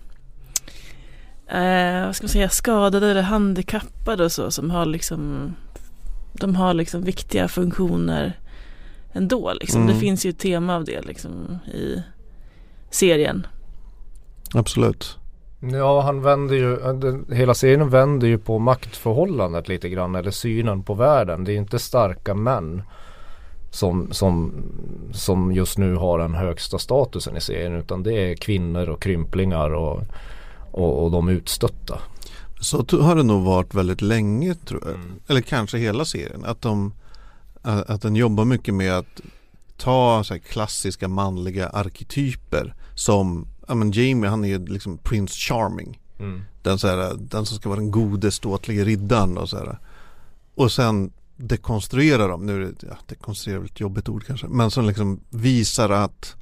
eh, vad ska man säga, skadade eller handikappade och så som har liksom de har liksom viktiga funktioner ändå liksom. Mm. Det finns ju ett tema av det liksom i serien. absolut. Ja han vänder ju, hela serien vänder ju på maktförhållandet lite grann eller synen på världen. Det är inte starka män som, som, som just nu har den högsta statusen i serien utan det är kvinnor och krymplingar och, och, och de utstötta. Så har det nog varit väldigt länge tror jag. Mm. Eller kanske hela serien. Att, de, att att den jobbar mycket med att ta så här klassiska manliga arketyper som ja, men Jamie han är ju liksom Prince Charming. Mm. Den, så här, den som ska vara den gode ståtlige riddaren och så här. Och sen dekonstruera dem, nu är det, ja, dekonstruera är väl ett jobbigt ord kanske, men som liksom visar att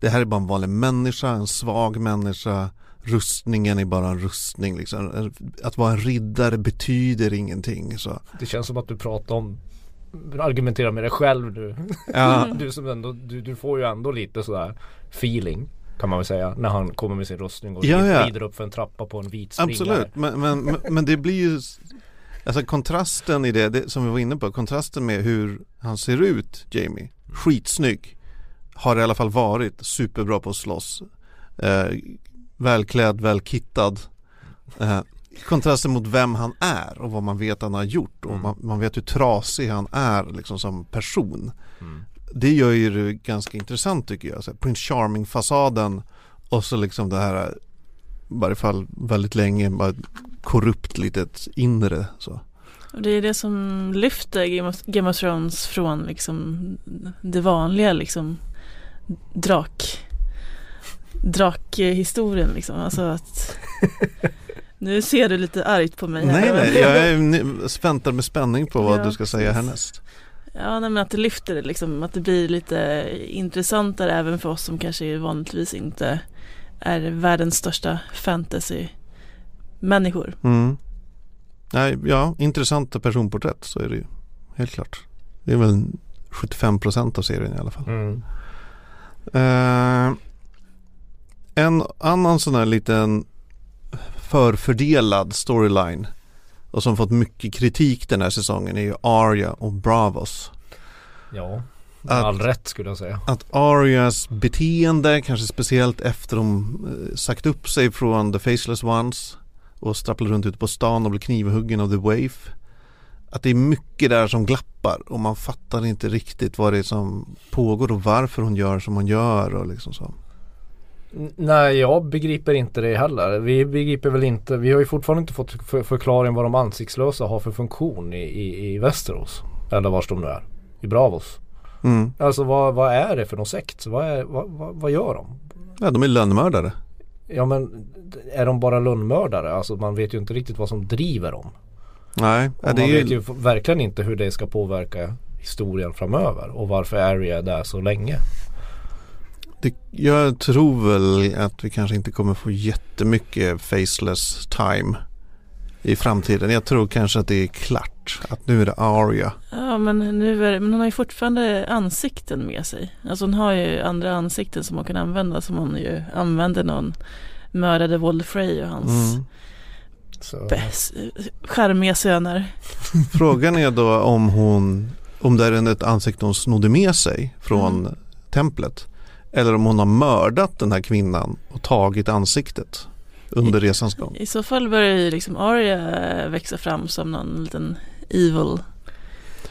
det här är bara en vanlig människa, en svag människa, rustningen är bara en rustning liksom. Att vara en riddare betyder ingenting så. Det känns som att du pratar om argumenterar med dig själv nu. Ja, Du, som ändå, du, du får ju ändå lite sådär feeling kan man väl säga när han kommer med sin rustning och Ja, rid- ja. rider upp för en trappa på en vit springare. absolut, men, men, men, men det blir ju Alltså kontrasten i det, det, som vi var inne på, kontrasten med hur han ser ut, Jamie, skitsnygg Har i alla fall varit superbra på att slåss eh, Välklädd, välkittad eh, Kontrasten mot vem han är och vad man vet han har gjort och Mm. man, man vet hur trasig han är liksom som person Mm. Det gör ju det ganska intressant tycker jag, så Prince Charming-fasaden och så liksom det här i varje fall väldigt länge bara korrupt litet inre så. Och det är det som lyfter Game of, Game of Thrones från liksom det vanliga liksom drak drakhistorien liksom. Alltså att nu ser du lite argt på mig här. Nej, nej, jag är, väntar med spänning på vad Ja, du ska säga härnäst. Ja, nej, men att det lyfter det liksom, att det blir lite intressantare även för oss som kanske vanligtvis inte är världens största fantasy-människor. Mm. Nej, ja, intressanta personporträtt så är det ju. Helt klart. Det är väl 75% av serien i alla fall. Mm. Eh, en annan sån här liten förfördelad storyline och som fått mycket kritik den här säsongen är ju Arya och Bravos. Ja, Att- all rätt skulle jag säga. Att Arias beteende, kanske speciellt efter de eh, sagt upp sig från The Faceless Ones och strapplar runt ute på stan och blir knivhuggen av The Waif. Att det är mycket där som glappar och man fattar inte riktigt vad det är som pågår och varför hon gör som hon gör och liksom så. Nej, jag begriper inte det heller. Vi begriper väl inte, vi har ju fortfarande inte fått för, förklaring vad de ansiktslösa har för funktion i, i, i Västerås. Eller vars de nu är. I Bravos. Mm. Alltså vad, vad är det för någon sekt? Vad, är, vad, vad, vad gör de? Ja, de är lönnmördare. Ja men är de bara lönnmördare? Alltså man vet ju inte riktigt vad som driver dem. Nej, Och det man är vet ju, ju verkligen inte hur det ska påverka historien framöver och varför Arya är där så länge. Det, jag tror väl att vi kanske inte kommer få jättemycket faceless time i framtiden. Jag tror kanske att det är klart. Att nu är det Arya. Ja, men, nu är, det- men hon har ju fortfarande ansikten med sig. Alltså hon har ju andra ansikten som hon kan använda som hon ju använde när hon mördade Walder Frey och hans Mm. Charmiga söner. Frågan är då om hon, om det är ett ansikte hon snodde med sig från Mm. templet. Eller om hon har mördat den här kvinnan och tagit ansiktet under resans gång. I så fall börjar ju liksom Arya växa fram som någon liten evil.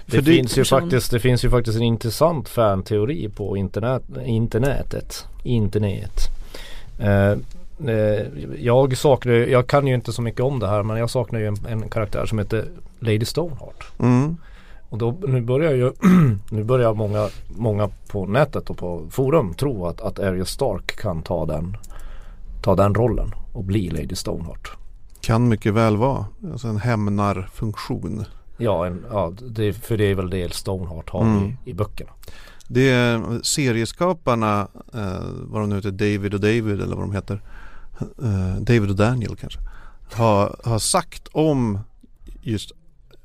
det, För det- finns ju person. faktiskt, det finns ju faktiskt en intressant fanteori på internet, internetet. Internet. Eh, eh, jag saknar jag kan ju inte så mycket om det här men jag saknar ju en, en karaktär som heter Lady Stoneheart. Mm. Och då, nu börjar ju nu börjar många, många på nätet och på forum tro att, att Arya Stark kan ta den, ta den rollen och bli Lady Stoneheart. Kan mycket väl vara. Alltså en hämnarfunktion. Ja, en, ja det, för det är väl det Stoneheart har Mm. i, i böckerna. Det är serieskaparna, eh, vad de nu heter, David och David eller vad de heter. Eh, David och Daniel kanske. Har, har sagt om just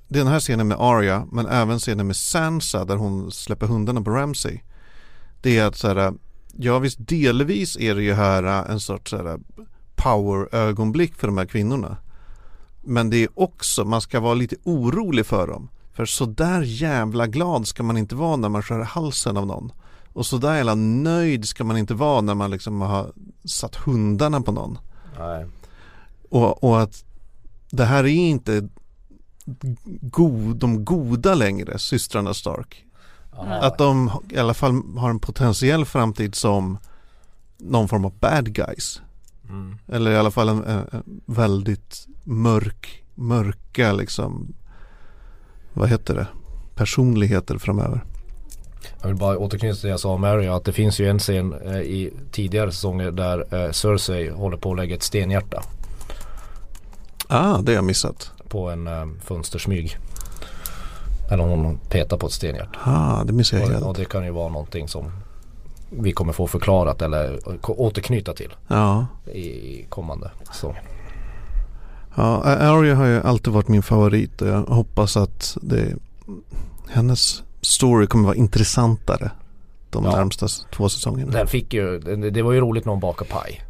den här scenen med Arya men även scenen med Sansa där hon släpper hundarna på Ramsay. Det är att så här, ja visst delvis är det ju här en sorts så här power-ögonblick för de här kvinnorna. Men det är också, man ska vara lite orolig för dem. För så där jävla glad ska man inte vara när man skär halsen av någon. Och så där jävla nöjd ska man inte vara när man liksom har satt hundarna på någon. Nej. Och, och att det här är inte god, de goda längre, systrarna Stark. Att de i alla fall har en potentiell framtid som någon form av bad guys. Mm. Eller i alla fall en, en, väldigt mörk, mörka liksom, vad heter det, personligheter framöver. Jag vill bara återknyta till det jag sa om Arya att det finns ju en scen eh, i tidigare säsonger där eh, Cersei håller på att lägga ett stenhjärta Ah, det har jag missat. På en eh, fönstersmyg. Eller hon petar på ett stenhjärta. Ah, det missar jag Och, helt. och det kan ju vara någonting som vi kommer få förklarat eller återknyta till Ja. i kommande säsong. Ja, Arya har ju alltid varit min favorit och jag hoppas att det, hennes story kommer vara intressantare de Ja. närmsta två säsongerna. Den fick ju, det, det var ju roligt när hon bakade paj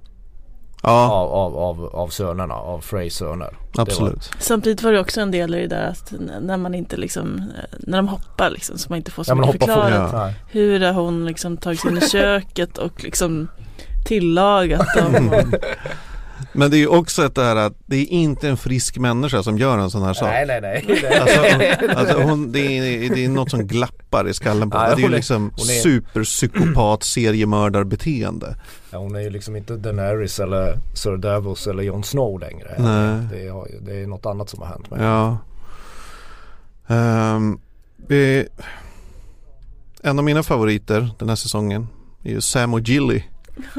Ja, av, av, av, av sönerna, av Freys söner. absolut. Samtidigt var det också en del i det där att när man inte liksom, när de hoppar liksom så man inte får så Ja mycket förklarat. Nej. Hur har hon liksom tagit sig in i köket och liksom tillagat dem. Och, Men det är ju också ett det här att det är inte en frisk människa som gör en sån här sak. nej nej nej. Alltså, alltså hon, det, är, det är något som glappar i skallen på henne. Det är ju hon är- liksom hon är- superpsykopat seriemördarbeteende. Ja, hon är ju liksom inte Daenerys eller Sir Davos eller Jon Snow längre. Nej. Det, ju- det är något annat som har hänt med Ja. Ehm, vi, en av mina favoriter den här säsongen är ju Sam och Gilly.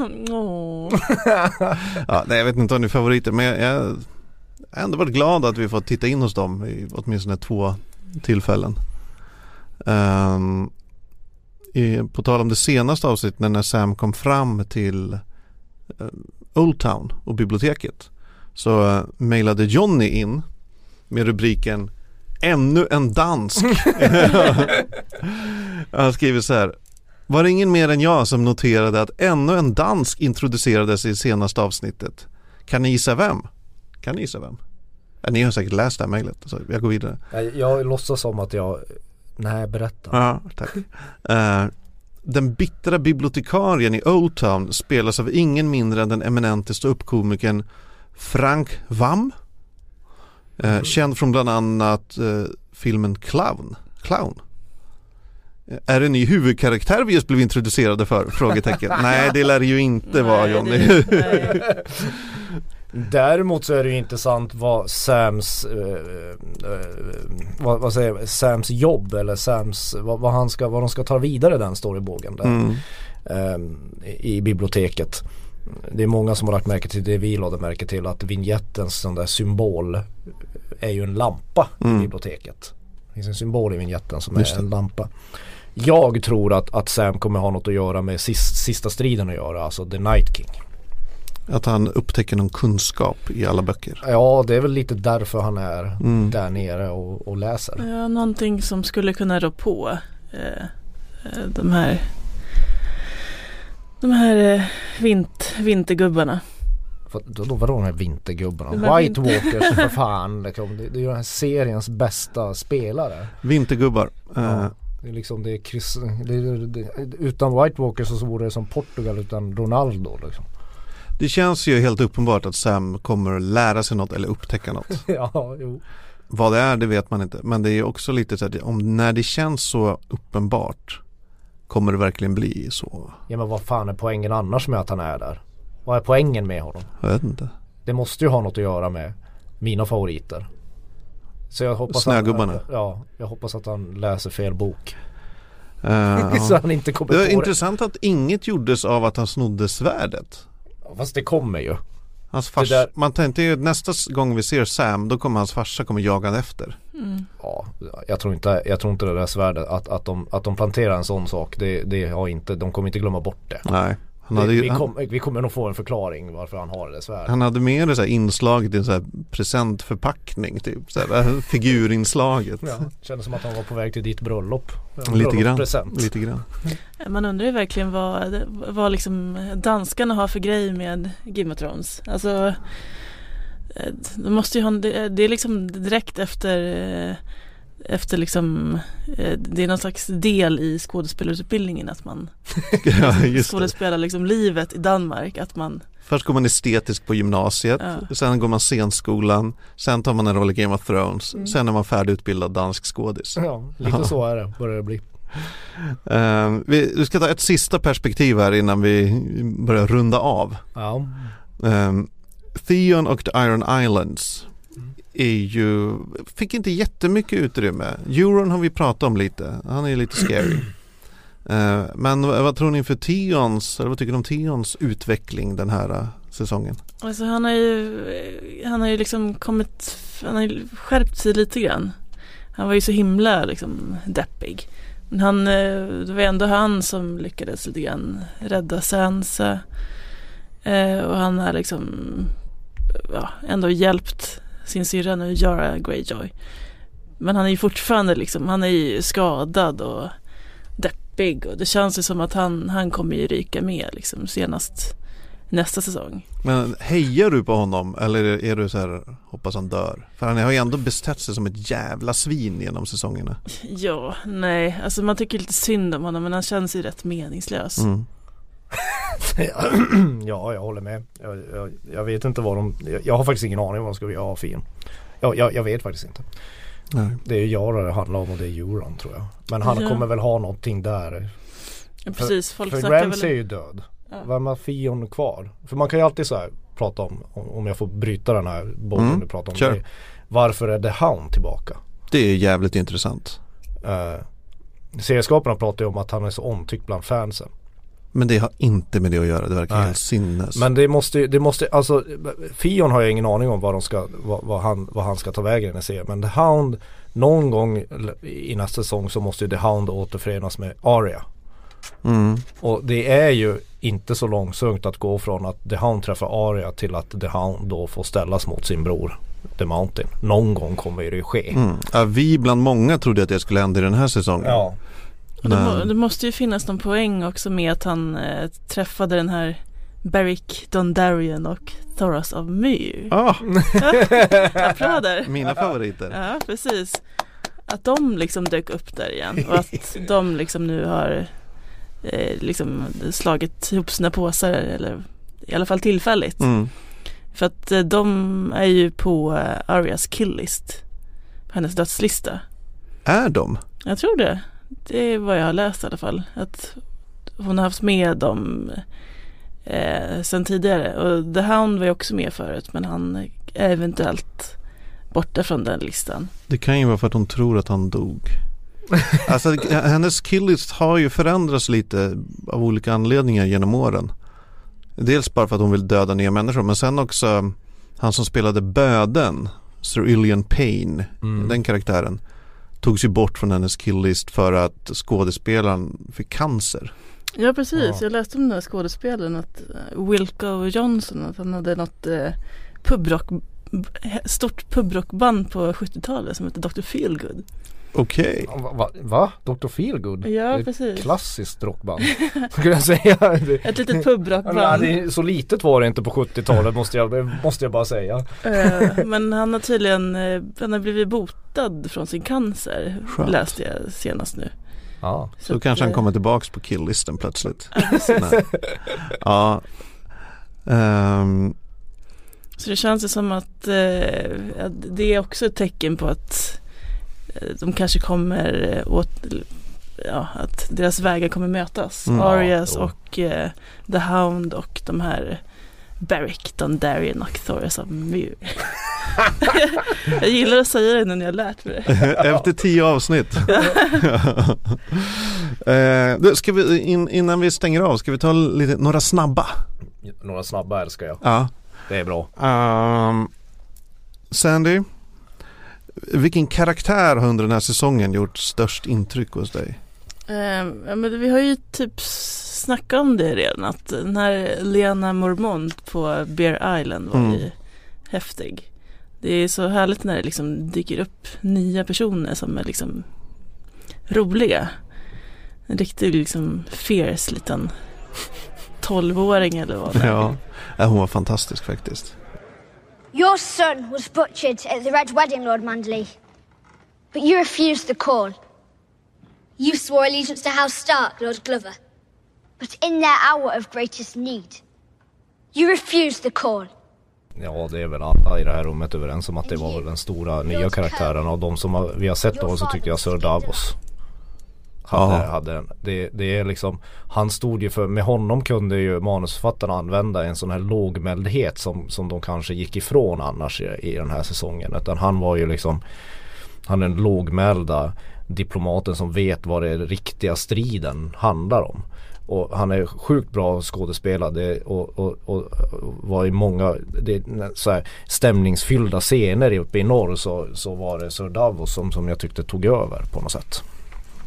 Ja, nej, jag vet inte om det är favoriter men jag, jag har ändå varit glad att vi fått titta in hos dem i åtminstone två tillfällen. Ehm, i, på tal om det senaste avsnittet när Sam kom fram till uh, Old Town och biblioteket så uh, mejlade Johnny in med rubriken Ännu en dansk. Han skriver så här var det ingen mer än jag som noterade att ännu en dansk introducerades i senaste avsnittet? Kan ni gissa vem? Kan ni gissa vem? Ja, ni har säkert läst det här mejlet, så jag går vidare. Jag, jag låtsas som att jag, nej berätta. Ja, tack. Eh, den bittra bibliotekarien i Old Town spelas av ingen mindre än den eminente ståuppkomikern Frank Vam. Eh, Känd från bland annat eh, filmen Clown. Clown. Eh, Är det en ny huvudkaraktär vi just blev introducerade för? Frågetecken. Nej det lär det ju inte vara Johnny. det-. Däremot så är det ju intressant vad Sams, eh, eh, vad, vad säger jag, Sams jobb eller Sams, vad, vad, han ska, vad de ska ta vidare den storybågen där. Mm. ehm, i biblioteket. Det är många som har lagt märke till det vi lade märke till att vignettens sån där symbol är ju en lampa Mm. i biblioteket. Det finns en symbol i vignetten som Just är det. en lampa. Jag tror att, att Sam kommer ha något att göra med sist, sista striden att göra, alltså The Night King. Att han upptäcker någon kunskap i alla böcker. Ja, det är väl lite därför han är Mm. där nere och, och läser. Ja, någonting som skulle kunna rå på eh, eh, de här de här eh, vint, vintergubbarna. För, då, då, vadå de här vintergubbarna? De här White vinter- Walkers för fan. Liksom, det, det är ju den här seriens bästa spelare. Vintergubbar. Eh, Ja. Det är liksom det är, Chris, det är det, utan White Walkers så vore det som Portugal utan Ronaldo liksom. Det känns ju helt uppenbart att Sam kommer lära sig något eller upptäcka något. ja, jo. Vad det är det vet man inte. Men det är också lite så att om när det känns så uppenbart kommer det verkligen bli så. Ja men vad fan är poängen annars med att han är där? Vad är poängen med honom? Jag vet inte. Det måste ju ha något att göra med mina favoriter. Så jag hoppas Snögubbarna. Att, ja, jag hoppas att han läser fel bok. Eh, så han inte kommer Det på är det. intressant att inget gjordes av att han snodde svärdet. Ja, Fast det kommer ju. Hans fars, Det där- Man tänkte ju nästa gång vi ser Sam då kommer hans farsa kommer jaga efter. Mm. Ja, jag tror inte, jag tror inte det där svärdet att, att, de, att de planterar en sån sak det, det har inte, de kommer inte glömma bort det. Nej. Han hade, vi, ju, vi, han, kom, vi kommer nog få en förklaring varför han har det svärdet. han hade med det så här inslaget i en så här presentförpackning typ. Så här, figurinslaget. Ja, kändes som att han var på väg till ditt bröllop. Lite grann. Lite grann. Man undrar ju verkligen vad, vad liksom danskarna har för grej med Game of Thrones. Alltså eh, de måste ju ha, det är liksom direkt efter eh, efter liksom eh, det är någon slags del i skådespelarutbildningen att man ja, skådespelar liksom livet i Danmark att man Först går man estetisk på gymnasiet, Ja. sen går man scenskolan, sen tar man en roll i Game of Thrones, Mm. sen är man färdigutbildad dansk skådis. Ja, lite Ja. så är det, börjar det bli. Eh, vi, vi ska ta ett sista perspektiv här innan vi börjar runda av. Ja, Um, Theon och The Iron Islands är ju, fick inte jättemycket utrymme. Euron har vi pratat om lite, han är lite scary. Eh, men vad, tror ni för Theons, eller vad tycker ni om Theons utveckling den här eh, säsongen? Alltså han har ju, han har ju liksom kommit, han har ju skärpt sig lite grann. Han var ju så himla liksom deppig. Men han, eh, det var ändå han som lyckades lite grann rädda Sansa. Eh, och han har liksom, ja, ändå hjälpt sin syrra nu, Yara Greyjoy. Men han är ju fortfarande liksom, han är ju skadad och deppig och det känns ju som att han, han kommer ju ryka med liksom senast nästa säsong. Men hejar du på honom eller är- du så här, hoppas han dör? För han har ju ändå bestett sig som ett jävla svin genom säsongerna. Ja, nej, alltså man tycker lite synd om honom men han känns ju rätt meningslös. Mm. ja jag håller med. Jag, jag, jag vet inte vad de, jag, jag har faktiskt ingen aning vad de ska göra för en. Jag, jag, jag vet faktiskt inte. Nej. Det är Jara det handlar om och det är Euron tror jag. Men han Ja. kommer väl ha någonting där. Ja, precis, folk För snackar Ramsay är ju död. Ja. Vem har Fion kvar? För man kan ju alltid så här prata om, om jag får bryta den här bollen Mm, du pratar om. Det, varför är The Hound tillbaka? Det är jävligt intressant. Uh, serieskaparna pratar ju om att han är så omtyckt bland fansen. Men det har inte med det att göra, det verkar Nej. helt sinnes. Men det måste, det måste, alltså Fion har jag ingen aning om vad, de ska, vad, vad, han, vad han ska ta vägen i den serien. Men The Hound, någon gång i nästa säsong så måste ju The Hound återförenas med Aria. Mm. Och det är ju inte så långsökt att gå från att The Hound träffar Aria till att The Hound då får ställas mot sin bror The Mountain. Någon gång kommer det ju ske. Mm. Ja, vi bland många trodde att det skulle hända i den här säsongen. Ja. Det, må, det måste ju finnas någon poäng också med att han eh, träffade den här Beric Dondarrion och Thoras of Myr. Ah, Applåder! mina favoriter. Ja, precis. Att de liksom dök upp där igen och att de liksom nu har eh, liksom slagit ihop sina påsar eller i alla fall tillfälligt. Mm. För att eh, de är ju på eh, Arias killlist. På hennes dödslista. Är de? Jag tror det. Det är vad jag har läst i alla fall. Att hon har haft med dem eh, sen tidigare. Och The Hound var ju också med förut men han är eventuellt borta från den listan. Det kan ju vara för att hon tror att han dog. Alltså hennes killlist har ju förändrats lite av olika anledningar genom åren. Dels bara för att hon vill döda nya människor men sen också han som spelade böden, Sir Ilian Payne, Mm. den karaktären togs ju bort från hennes killlist för att skådespelaren fick cancer. Ja precis, Ja. jag läste om den här skådespelaren att uh, Wilco Johnson att han hade något uh, pubrock stort pubrockband på 70-talet som hette Dr. Feelgood. Okej. Va, va, va? Dr. Feelgood? Det Ja precis. Klassiskt rockband. Skulle jag säga. Det, Ett litet pubrockband. det så litet var det inte på 70-talet måste jag, måste jag bara säga. Eh, Men han har tydligen eh, han har blivit botad från sin cancer Skönt. läste jag senast nu. Ja. Så att, kanske han eh, kommer tillbaks på killlisten plötsligt. Ja. Ehm, Så det känns ju som att, eh, att det är också ett tecken på att de kanske kommer eh, åt, ja, att deras vägar kommer mötas. Mm. Arias Ja, och eh, The Hound och de här Beric, Dondarrion och Thoris of Myr. jag gillar att säga det nu när jag har lärt mig det. Efter tio avsnitt. eh, du, ska vi, in, innan vi stänger av, ska vi ta lite, några snabba? Några snabba älskar jag. Ja. Det är bra. Ehm, Sandy, vilken karaktär har under den här säsongen gjort störst intryck hos dig? Eh, men vi har ju typ snackat om det redan att den här Lena Mormont på Bear Island var Mm. ju häftig. Det är så härligt när det liksom dyker upp nya personer som är liksom roliga. En riktig liksom fierce liten tolvåring eller vad det är. Ja hon var fantastisk faktiskt. Your son was butchered at the Red Wedding, Lord Manderley. But you refused the call. You swore allegiance to House Stark, Lord Glover. But in their hour of greatest need, you refused the call. Ja det är väl alla i det här rummet överens om att det var väl den stora nya karaktären av de som vi har sett av så tyckte jag Sir Davos. Hade, Ja. hade en, det, det är liksom, han stod ju för, med honom kunde ju manusförfattarna använda en sån här lågmäldhet som, som de kanske gick ifrån annars i, i den här säsongen. Utan han var ju liksom, han är den lågmälda diplomaten som vet vad det riktiga striden handlar om. Och han är sjukt bra skådespelare och, och, och var i många det, så här, stämningsfyllda scener uppe i norr så, så var det Sir Davos som, som jag tyckte tog över på något sätt.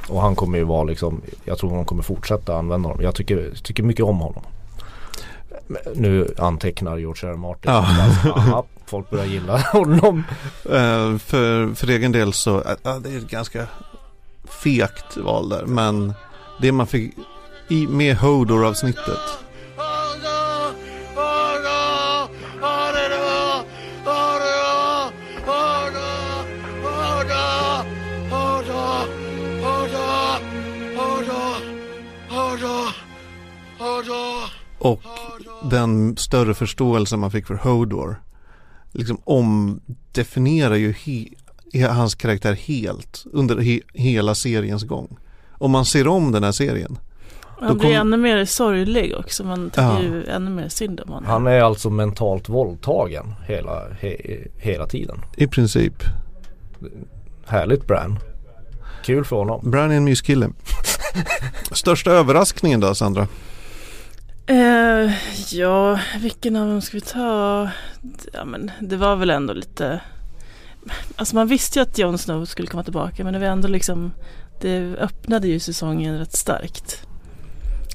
Och han kommer ju vara liksom, jag tror de kommer fortsätta använda honom. Jag tycker, tycker mycket om honom. Nu antecknar George R. Martin. Ja. Aha, folk börjar gilla honom. Eh, för, för egen del så, ja, det är ett ganska fegt val där. Men det man fick i, med Hodor-avsnittet. Och den större förståelse man fick för Hodor. Liksom omdefinierar ju he, hans karaktär helt under he, hela seriens gång. Om man ser om den här serien. Han blir kom- ännu mer sorglig också. Man tycker Ja. ju ännu mer synd om honom. Han är alltså mentalt våldtagen hela, he, hela tiden. I princip. Härligt Bran. Kul för honom. Bran är en myskille. Största överraskningen då Sandra? Eh, ja, vilken av dem ska vi ta? Ja, men det var väl ändå lite... Alltså man visste ju att Jon Snow skulle komma tillbaka men det var ändå liksom... Det öppnade ju säsongen rätt starkt.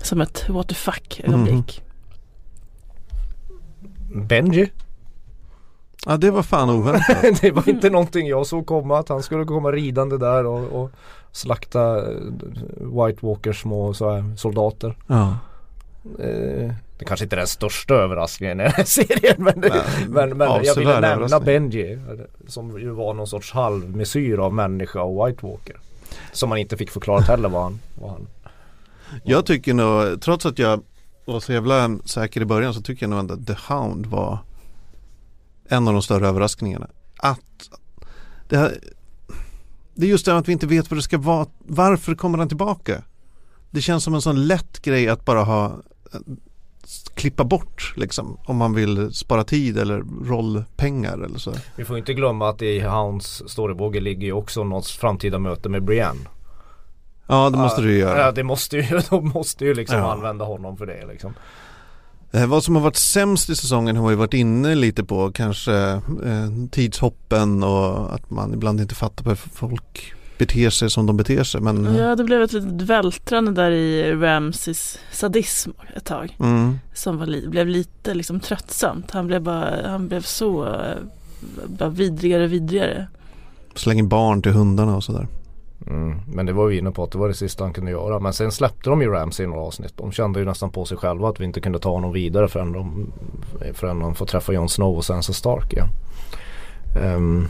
Som ett what the fuck ögonblick. Benji. Ja det var fan oväntat. det var inte någonting jag såg komma att han skulle komma ridande där och, och slakta eh, White Walkers små så här, soldater. ja. Eh, det kanske inte är den största överraskningen i den här serien men, Men men, men jag ville nämna. Benji som ju var någon sorts halvmesyr av människa och White Walker. Som man inte fick förklarat heller vad han, vad han Jag tycker nog, trots att jag var så jävla säker i början så tycker jag nog ändå att The Hound var en av de större överraskningarna. Att det, här, det är just det att vi inte vet vad det ska vara. Varför kommer han tillbaka? Det känns som en sån lätt grej att bara ha klippa bort liksom om man vill spara tid eller rollpengar eller så. Vi får inte glömma att i Hounds storybåge ligger ju också något framtida möte med Brienne. Ja det måste du ju Ja göra. det måste ju, de måste ju liksom Ja. använda honom för det liksom. Eh, Vad som har varit sämst i säsongen har vi varit inne lite på. Kanske eh, tidshoppen och att man ibland inte fattar varför folk beter sig som de beter sig. Men Ja, det blev ett litet vältrande där i Ramses sadism ett tag. mm, Som var li- blev lite liksom tröttsamt. Han blev bara, han blev så bara vidrigare och vidrigare. slänger barn till hundarna och sådär. Mm. Men det var vi inne på att det var det sista han kunde göra. Men sen släppte de ju Ramsey i några avsnitt. De kände ju nästan på sig själva att vi inte kunde ta honom vidare förrän de, förrän de får träffa Jon Snow och Sansa Stark igen. Ehm,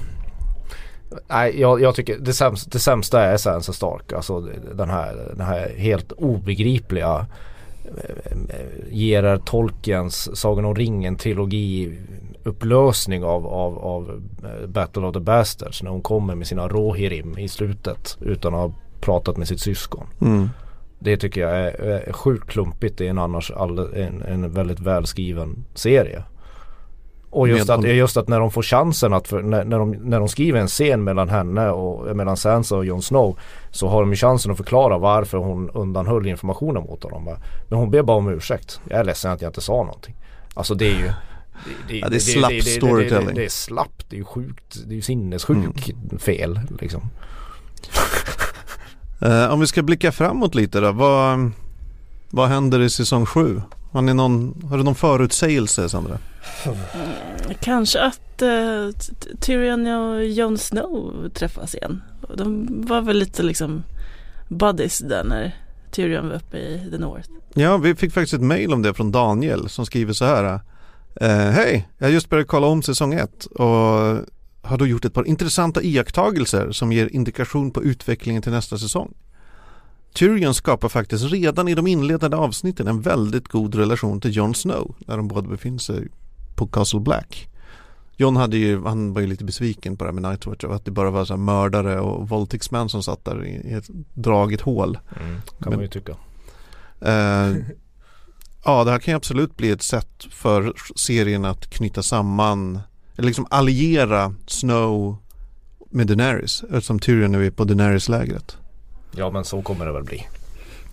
nej, jag, jag tycker det sämsta, det sämsta är Sansa Stark. Alltså den här, den här helt obegripliga ger Tolkiens Sagan om ringen trilogi upplösning av, av, av eh, Battle of the Bastards när hon kommer med sina Rohirrim i slutet utan att ha pratat med sitt syskon. Mm. Det tycker jag är, är sjukt klumpigt i en annars all, en, en väldigt välskriven serie. Och just att, just att när de får chansen att, för, när, när, de, när de skriver en scen mellan henne och mellan Sansa och Jon Snow så har de ju chansen att förklara varför hon undanhöll informationen mot honom. Men hon ber bara om ursäkt. Jag är ledsen att jag inte sa någonting. Alltså det är ju det, Ja, det är slapp det, det, storytelling. Det, det, det är slappt, det är ju sjukt, det är ju sinnessjukt Mm. fel liksom. Eh, om vi ska blicka framåt lite då. Vad, vad händer i säsong sju? Har, ni någon, har du någon förutsägelse Sandra? Mm, kanske att eh, Tyrion och Jon Snow träffas igen. De var väl lite liksom buddies där när Tyrion var uppe i The North. Ja, vi fick faktiskt ett mail om det från Daniel som skriver så här. Eh, Hej, jag har just börjat kolla om säsong 1 och har då gjort ett par intressanta iakttagelser som ger indikation på utvecklingen till nästa säsong. Tyrion skapar faktiskt redan i de inledande avsnitten en väldigt god relation till Jon Snow när de båda befinner sig på Castle Black. Jon hade ju, han var ju lite besviken på det här med Nightwatch att det bara var så mördare och våldtäktsmän som satt där i i ett dragigt hål. Mm, kan Men- man ju tycka. Eh, ja, det här kan ju absolut bli ett sätt för serien att knyta samman, eller liksom alliera Snow med Daenerys, eftersom Tyrion nu är på Daenerys-lägret. Ja men så kommer det väl bli.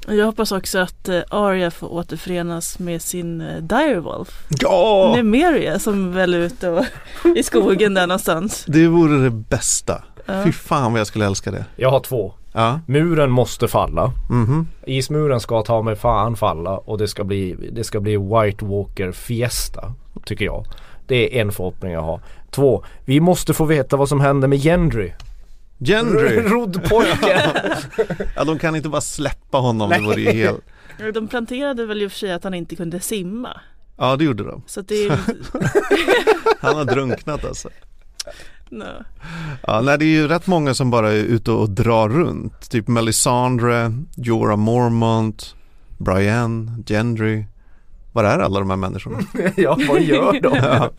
Jag hoppas också att eh, Arya får återförenas med sin eh, direwolf. Ja! Nymeria som väl är ute och, i skogen där någonstans. Det vore det bästa. Ja. Fy fan vad jag skulle älska det. Jag har två. Ja, Muren måste falla. mhm. Ismuren ska ta mig fan falla och det ska bli, det ska bli White Walker Fiesta. Tycker jag. Det är en förhoppning jag har. Två, vi måste få veta vad som händer med Gendry. Gendry! Roddpojken. Ja, de kan inte bara släppa honom, det vore ju helt... De planterade väl i och för sig att han inte kunde simma. Ja, det gjorde de. Så det är Han har drunknat alltså. no. Ja, nej, det är ju rätt många som bara är ute och drar runt. Typ Melisandre, Jorah Mormont, Brienne, Gendry. Var är alla de här människorna? ja vad gör de? Ja.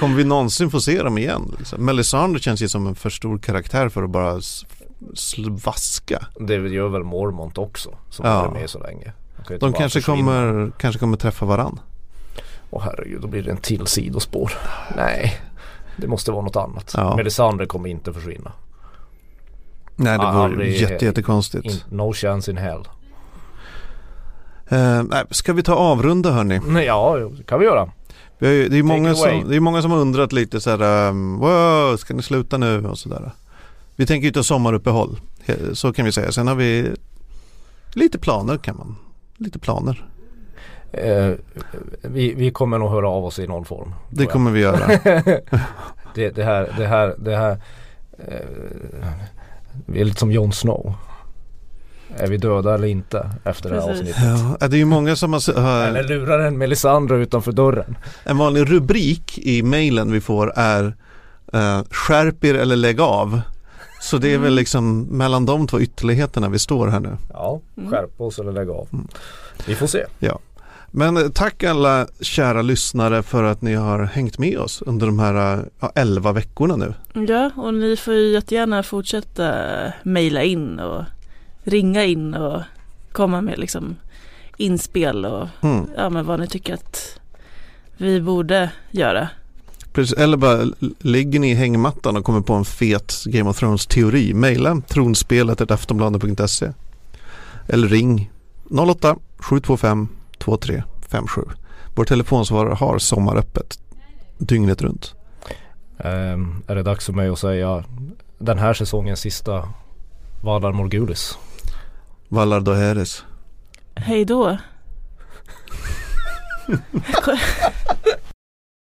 Kommer vi någonsin få se dem igen? Liksom? Melisandre känns ju som en för stor karaktär för att bara s- sl- vaska. Det gör väl Mormont också. Som Ja. varit med så länge. De, De kanske försvinna. kommer, kanske kommer träffa varann. Åh herregud, då blir det en till sidospår. Nej, det måste vara något annat. Ja. Melisandre kommer inte försvinna. Nej det Ah, vore jätte, jättekonstigt. In, no chance in hell. Eh, ska vi ta avrunda hörni? Nej, ja, det kan vi göra. Vi ju, det, är många som, det är många som har undrat lite så här, um, wow, ska ni sluta nu och sådär. Vi tänker ju ta sommaruppehåll, så kan vi säga. Sen har vi lite planer kan man, lite planer. Eh, vi, vi kommer nog höra av oss i någon form. Det kommer vi göra. det, det här, det här, det här. Eh, vi är lite som Jon Snow. Är vi döda eller inte efter det här Precis. avsnittet? Ja, det är ju många som har, har Eller lurar en Melisandre utanför dörren? en vanlig rubrik i mejlen vi får är uh, skärp er eller lägg av. Så det är väl liksom mellan de två ytterligheterna vi står här nu. Ja, Mm. skärp oss eller lägg av. Mm. Vi får se. Men eh, tack alla kära lyssnare för att ni har hängt med oss under de här eh, ja, 11 veckorna nu. Ja, och ni får ju jättegärna fortsätta mejla in och ringa in och komma med liksom inspel och Mm. ja, men vad ni tycker att vi borde göra. Precis, eller bara ligger ni i hängmattan och kommer på en fet Game of Thrones teori. Maila tronspelet aftonbladet.se Eller ring 08 725 2357. Vår telefonsvarare har sommaröppet dygnet runt. Ehm, är det dags för mig att säga den här säsongens sista Valar Morgulis? Valar Doheres. Hej då!